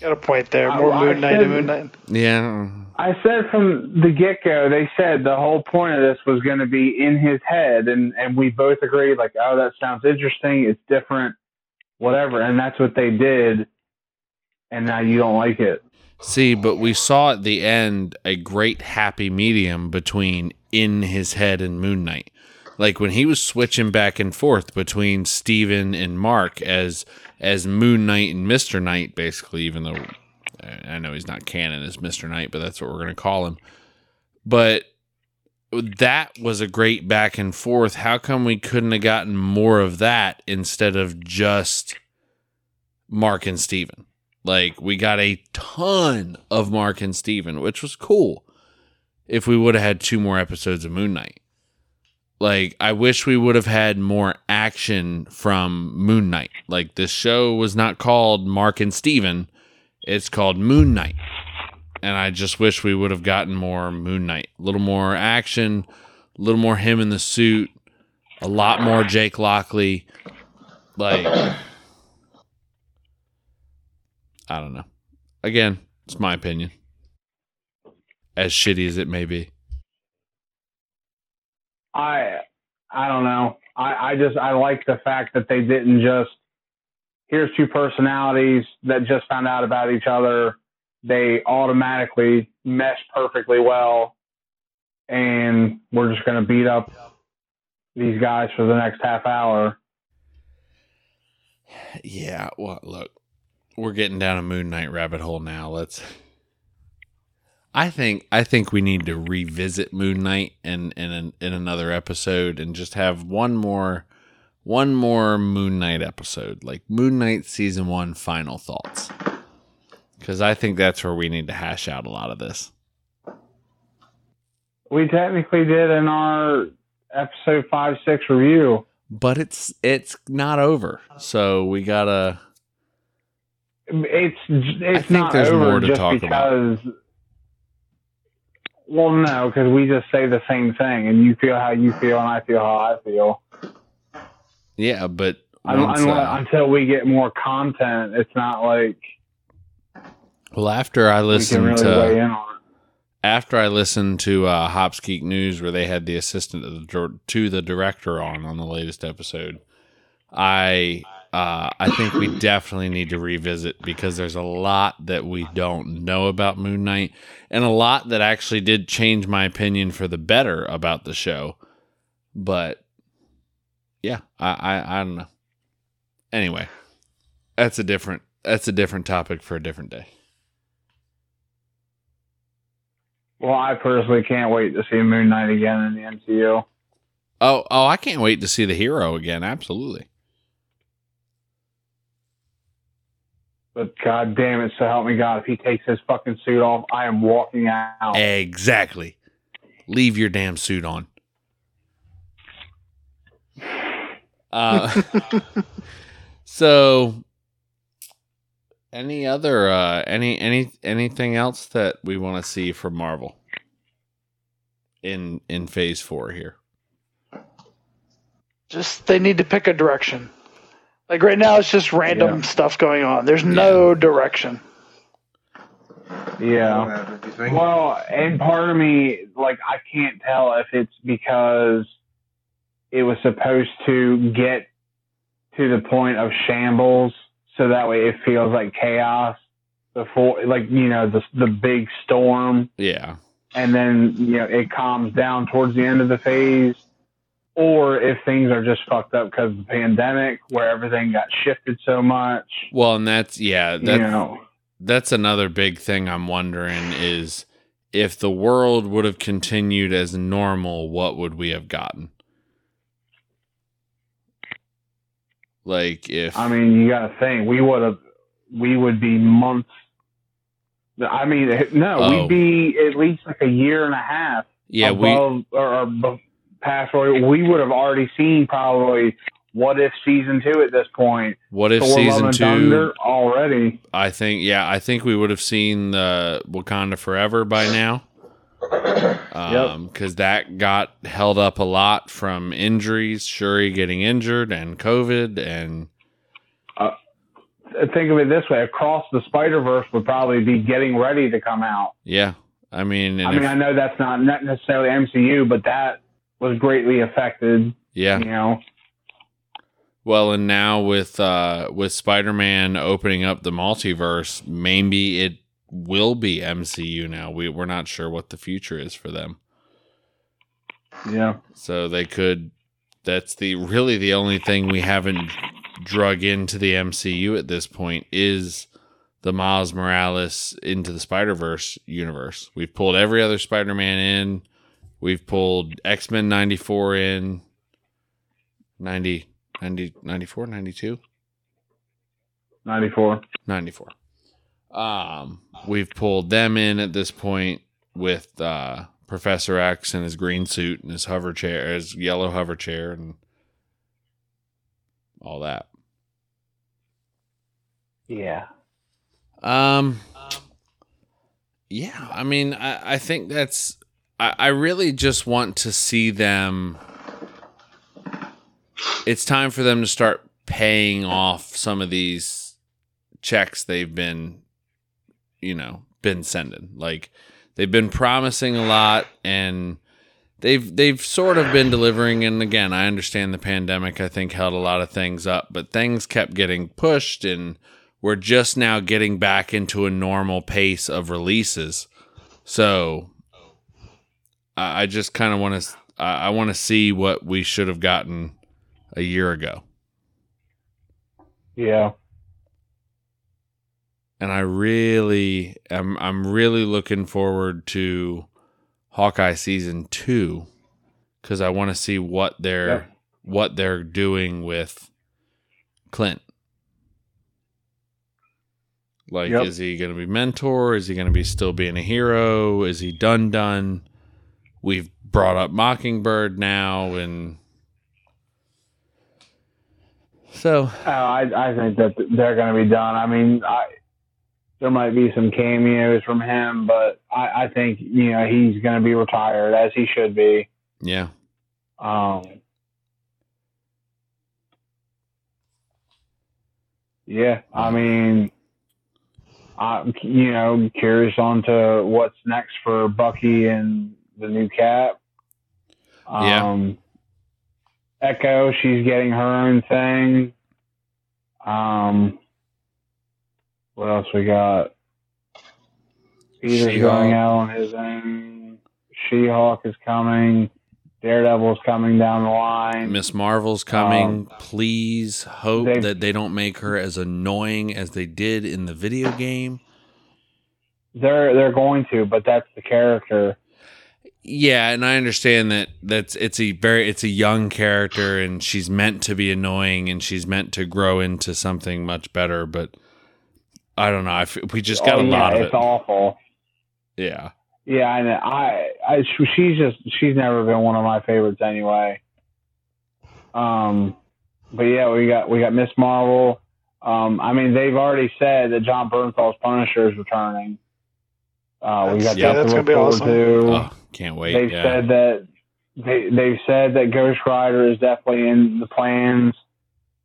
Got a point there. I- More I Moon Knight and said- Moon Knight. Yeah. I said from the get go, they said the whole point of this was going to be in his head, and and we both agreed like, oh, that sounds interesting. It's different, whatever, and that's what they did. And now you don't like it. See, but we saw at the end a great happy medium between in his head and Moon Knight. Like when he was switching back and forth between Steven and Mark as as Moon Knight and Mr. Knight, basically, even though I know he's not canon as Mr. Knight, but that's what we're gonna call him. But that was a great back and forth. How come we couldn't have gotten more of that instead of just Mark and Steven? Like we got a ton of Mark and Steven, which was cool. If we would have had two more episodes of Moon Knight. Like I wish we would have had more action from Moon Knight. Like this show was not called Mark and Steven, it's called Moon Knight. And I just wish we would have gotten more Moon Knight. A little more action, a little more him in the suit, a lot more Jake Lockley. Like I don't know. Again, it's my opinion. As shitty as it may be. I I don't know. I, I just I like the fact that they didn't just here's two personalities that just found out about each other. They automatically mesh perfectly well, and we're just going to beat up these guys for the next half hour. Yeah, well, look, we're getting down a Moon Knight rabbit hole now. Let's. I think I think we need to revisit Moon Knight in in an, in another episode and just have one more one more Moon Knight episode, like Moon Knight season one final thoughts, because I think that's where we need to hash out a lot of this. We technically did in our episode five six review. But it's it's not over, so we gotta. It's it's think not there's over more to just talk about. Well, no, because we just say the same thing, and you feel how you feel, and I feel how I feel. Yeah, but once, unless- uh, until we get more content, it's not like well, after I listened really to weigh in on after I listened to uh, Hops Geek News, where they had the assistant to the, to the director on on the latest episode, I uh, I think we definitely need to revisit because there's a lot that we don't know about Moon Knight, and a lot that actually did change my opinion for the better about the show. But yeah, I I, I don't know. Anyway, that's a different that's a different topic for a different day. Well, I personally can't wait to see Moon Knight again in the MCU. Oh, oh, I can't wait to see the hero again. Absolutely. But god damn it, so help me God, if he takes his fucking suit off, I am walking out. Exactly. Leave your damn suit on. Uh, so any other uh any any anything else that we want to see from Marvel in in phase 4 here? Just they need to pick a direction. Like right now, it's just random Yeah. stuff going on. There's no direction. Yeah. Well, and part of me, like, I can't tell if it's because it was supposed to get to the point of shambles, so that way it feels like chaos before, like, you know, the the big storm, Yeah. and then you know it calms down towards the end of the phase, or if things are just fucked up because of the pandemic, where everything got shifted so much, Well, and that's yeah, you that's know. that's another big thing I'm wondering is if the world would have continued as normal, what would we have gotten? Like if I mean, you got to think we would have, we would be months. I mean, no, Oh. we'd be at least like a year and a half yeah, we or, or past where we would have already seen probably what if season two at this point. what if Thor: season 2 already. I think yeah, I think we would have seen the Wakanda Forever by now. Um cuz that got held up a lot from injuries, Shuri getting injured and COVID and think of it this way: across the Spider Verse would probably be getting ready to come out. Yeah. I mean, I mean, if- I know that's not not necessarily MCU, but that was greatly affected. yeah. You know, Well, and now with uh with Spider-Man opening up the multiverse, maybe it will be MCU now. We we're not sure what the future is for them. yeah, So they could that's the really the only thing we haven't drug into the MCU at this point is the Miles Morales into the Spider-Verse universe. We've pulled every other Spider-Man in. We've pulled X-Men 94 in 90 90 94 92 ninety four. 94. Um, we've pulled them in at this point with uh, Professor X and his green suit and his hover chair, his yellow hover chair, and all that. Yeah, Um, yeah, I mean, I, I think that's. I, I really just want to see them. It's time for them to start paying off some of these checks they've been, you know, been sending. Like they've been promising a lot, and they've they've sort of been delivering. And again, I understand the pandemic. I think held a lot of things up, but things kept getting pushed and we're just now getting back into a normal pace of releases. So I I just kind of want to I want to see what we should have gotten a year ago. yeah, And I really am I'm really looking forward to Hawkeye season 2 cuz I want to see what they're Yep. what they're doing with Clint. Like, Yep. is he going to be mentor? Is he going to be still being a hero? Is he done done? We've brought up Mockingbird now, and so Oh, I I think that they're going to be done. I mean, I there might be some cameos from him, but I, I think you know he's going to be retired as he should be. yeah, Um, yeah, I mean, I'm you know curious on to what's next for Bucky and the new Cap. Yeah. Um, Echo, she's getting her own thing. Um, what else we got? Peter's She-Hulk. going out on his own. She-Hulk is coming. Daredevil's coming down the line. Miss Marvel's coming. Please hope that they don't make her as annoying as they did in the video game. They're they're going to, but that's the character. Yeah, and I understand that that's it's a very it's a young character and she's meant to be annoying and she's meant to grow into something much better, but I don't know. I f- we just got Oh, a yeah, lot of it's it. awful. Yeah. Yeah, and. I, I she's just she's never been one of my favorites anyway. Um, but yeah, we got we got Miss Marvel. Um, I mean, they've already said that Jon Bernthal's Punisher is returning. Uh, we got Yeah, that that's to gonna look be forward awesome. to. Oh, can't wait. they've yeah. said that they they've said that Ghost Rider is definitely in the plans.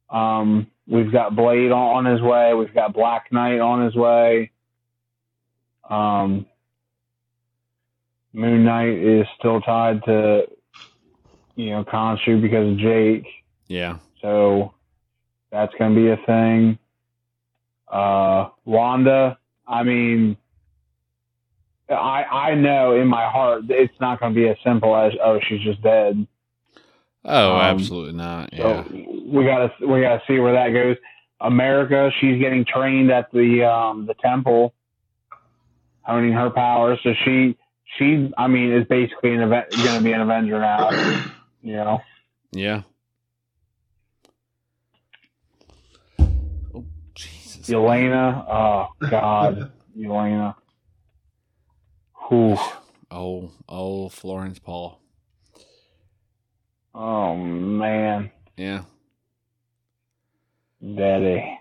Um, we've got Blade on, on his way. We've got Black Knight on his way. Um, Moon Knight is still tied to you know Khonshu because of Jake, yeah. so that's going to be a thing. Uh, Wanda, I mean. I I know in my heart it's not going to be as simple as oh she's just dead. Oh, Um, absolutely not. Yeah. So we gotta we gotta see where that goes. America, she's getting trained at the um the temple, honing her powers. So she she I mean is basically an event going to be an Avenger now. You know. Yeah. Oh, Jesus. Elena, oh God, Elena. Whew. Oh, oh, Florence Paul. Oh man, Yeah. Daddy.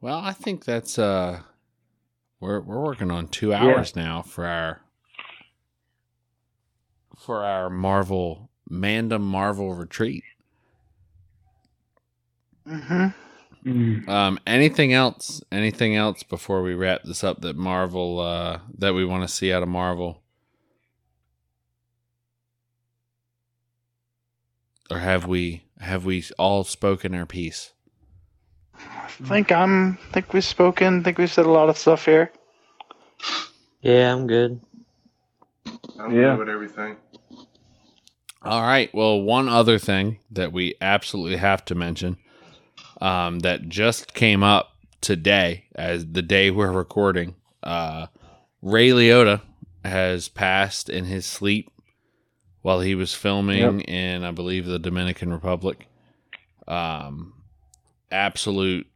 Well, I think that's uh we're we're working on 2 hours now for our for our Marvel Mandom Marvel retreat. hmm Mm. Um, anything else? Anything else before we wrap this up that Marvel uh, that we want to see out of Marvel? Or have we have we all spoken our piece? I think I'm. think we've spoken. think we've said a lot of stuff here. Yeah, I'm good. I'm Yeah. good with everything. All right. Well, one other thing that we absolutely have to mention um, that just came up today, as the day we're recording, uh, Ray Liotta has passed in his sleep while he was filming in, I believe, the Dominican Republic. Um, absolute,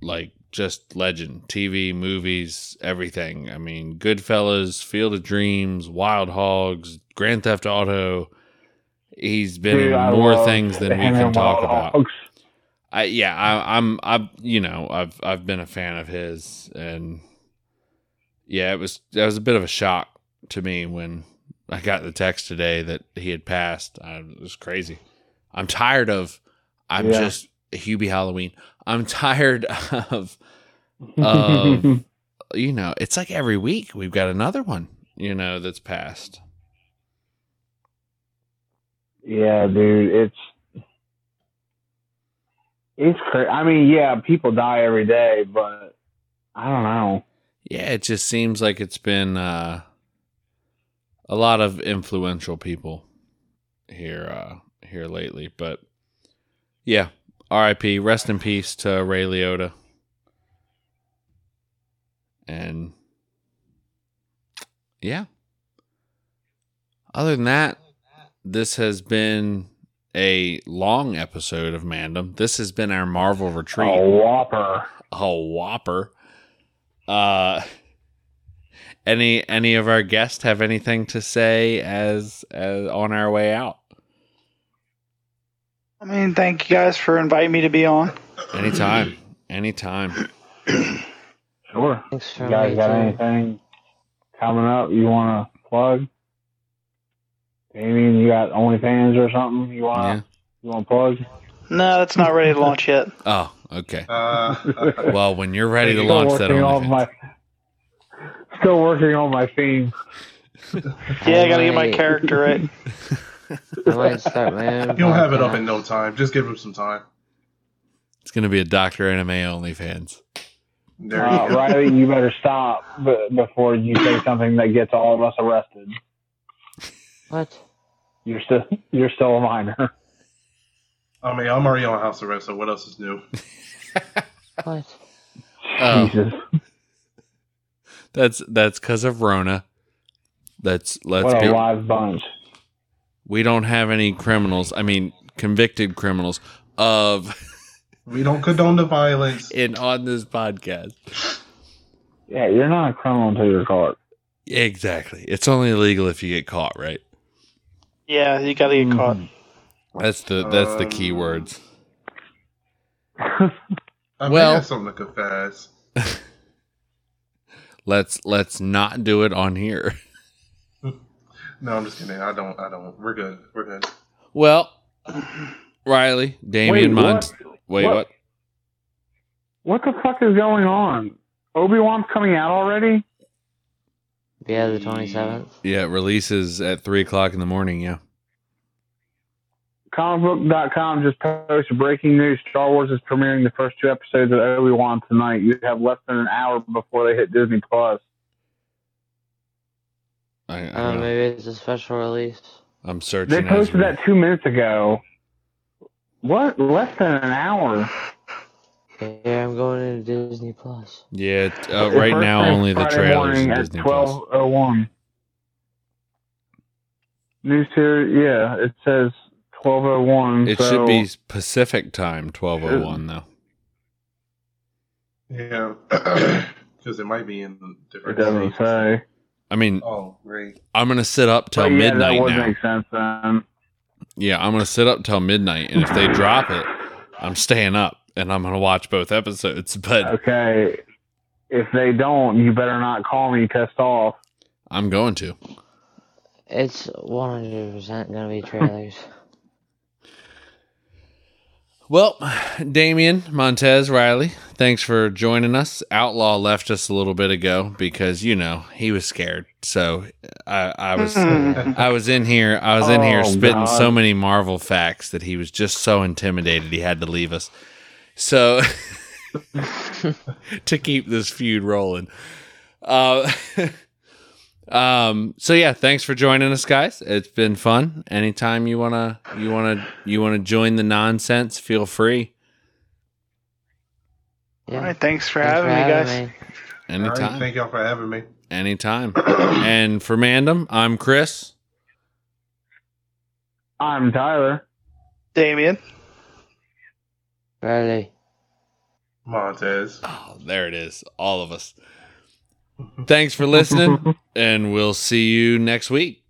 like, just legend. TV, movies, everything. I mean, Goodfellas, Field of Dreams, Wild Hogs, Grand Theft Auto. He's been Dude, in more things than we can talk about. Hogs. I yeah, I, I'm I you know I've I've been a fan of his, and yeah, it was that was a bit of a shock to me when I got the text today that he had passed. I, it was crazy. I'm tired of. I'm Yeah. just Hubie Halloween. I'm tired of of you know. It's like every week we've got another one. You know that's passed. yeah, dude, it's it's crazy. I mean, yeah, people die every day, but I don't know. Yeah, it just seems like it's been uh, a lot of influential people here uh, here lately. But yeah, R.I.P. Rest in peace to Ray Liotta. And yeah, other than that, this has been a long episode of Mandom. This has been our Marvel retreat A whopper. a whopper. Uh any any of our guests have anything to say as as on our way out? I mean, thank you guys for inviting me to be on. Anytime. Anytime. Sure. Thanks for You guys got too. anything coming up you want to plug? Damian, you got OnlyFans or something you want Yeah. to you want to plug? No, that's not ready to launch yet. Oh, okay. Uh, Well, when you're ready to launch that working on OnlyFans. my still working on my theme. Yeah, I gotta get my character right. I might start my. You'll have it up in no time. Just give him some time. It's gonna be a Doctor Anime OnlyFans. There Uh, you go. Riley, you better stop b- before you say something that gets all of us arrested. What? You're still you're still a minor. I mean, I'm already on house arrest, so what else is new? What? Oh. Jesus, That's that's because of Rona. That's let's what be a live bunch. we don't have any criminals. I mean convicted criminals of We don't condone the violence. in on this podcast. Yeah, you're not a criminal until you're caught. Exactly. It's only illegal if you get caught, right? Yeah, you gotta get caught. That's the that's the key Um, words. I Well- well, have something to confess. Let's let's not do it on here. No, I'm just kidding. I don't. I don't. We're good. We're good. Well, Riley, Damian Wait, Munt. what? Wait, What? what? What the fuck is going on? Obi Wan's coming out already? Yeah, the 27th. Yeah, it releases at three o'clock in the morning. Yeah. Comicbook.com just posted breaking news. Star Wars is premiering the first two episodes of Obi Wan tonight. You have less than an hour before they hit Disney Plus. I, I Uh, don't know. maybe it's a special release. I'm searching. They posted we- that two minutes ago. What? Less than an hour? Yeah, I'm going into Disney Plus. Yeah, uh, right now thing only the Friday trailers in Disney Plus. 12:01. New series. yeah, it says 12:01. It so should be Pacific time, twelve oh one though. Yeah, because it might be in It different. doesn't states. say. I mean, Oh, great. I'm gonna sit up till But yeah, that midnight would now. make sense then. Yeah, I'm gonna sit up till midnight, and if they drop it, I'm staying up and I'm gonna watch both episodes. But Okay, if they don't, you better not call me pissed off. I'm going to. It's 100% gonna be trailers. Well, Damian, Montez, Riley, thanks for joining us. Outlaw left us a little bit ago because you know he was scared. So I, I was I was in here I was in here Oh, spitting God. so many Marvel facts that he was just so intimidated he had to leave us. So to keep this feud rolling. Uh, um so yeah, thanks for joining us guys. It's been fun. Anytime you want to you want to you want to join the nonsense, feel free. Yeah. All right, thanks for Thanks having for me, guys. having me. All right, Anytime. thank y'all for having me. Anytime. and for Mandom, I'm Chris. I'm Tyler. Damian. Riley. Montez. Oh, there it is. All of us. Thanks for listening, and we'll see you next week.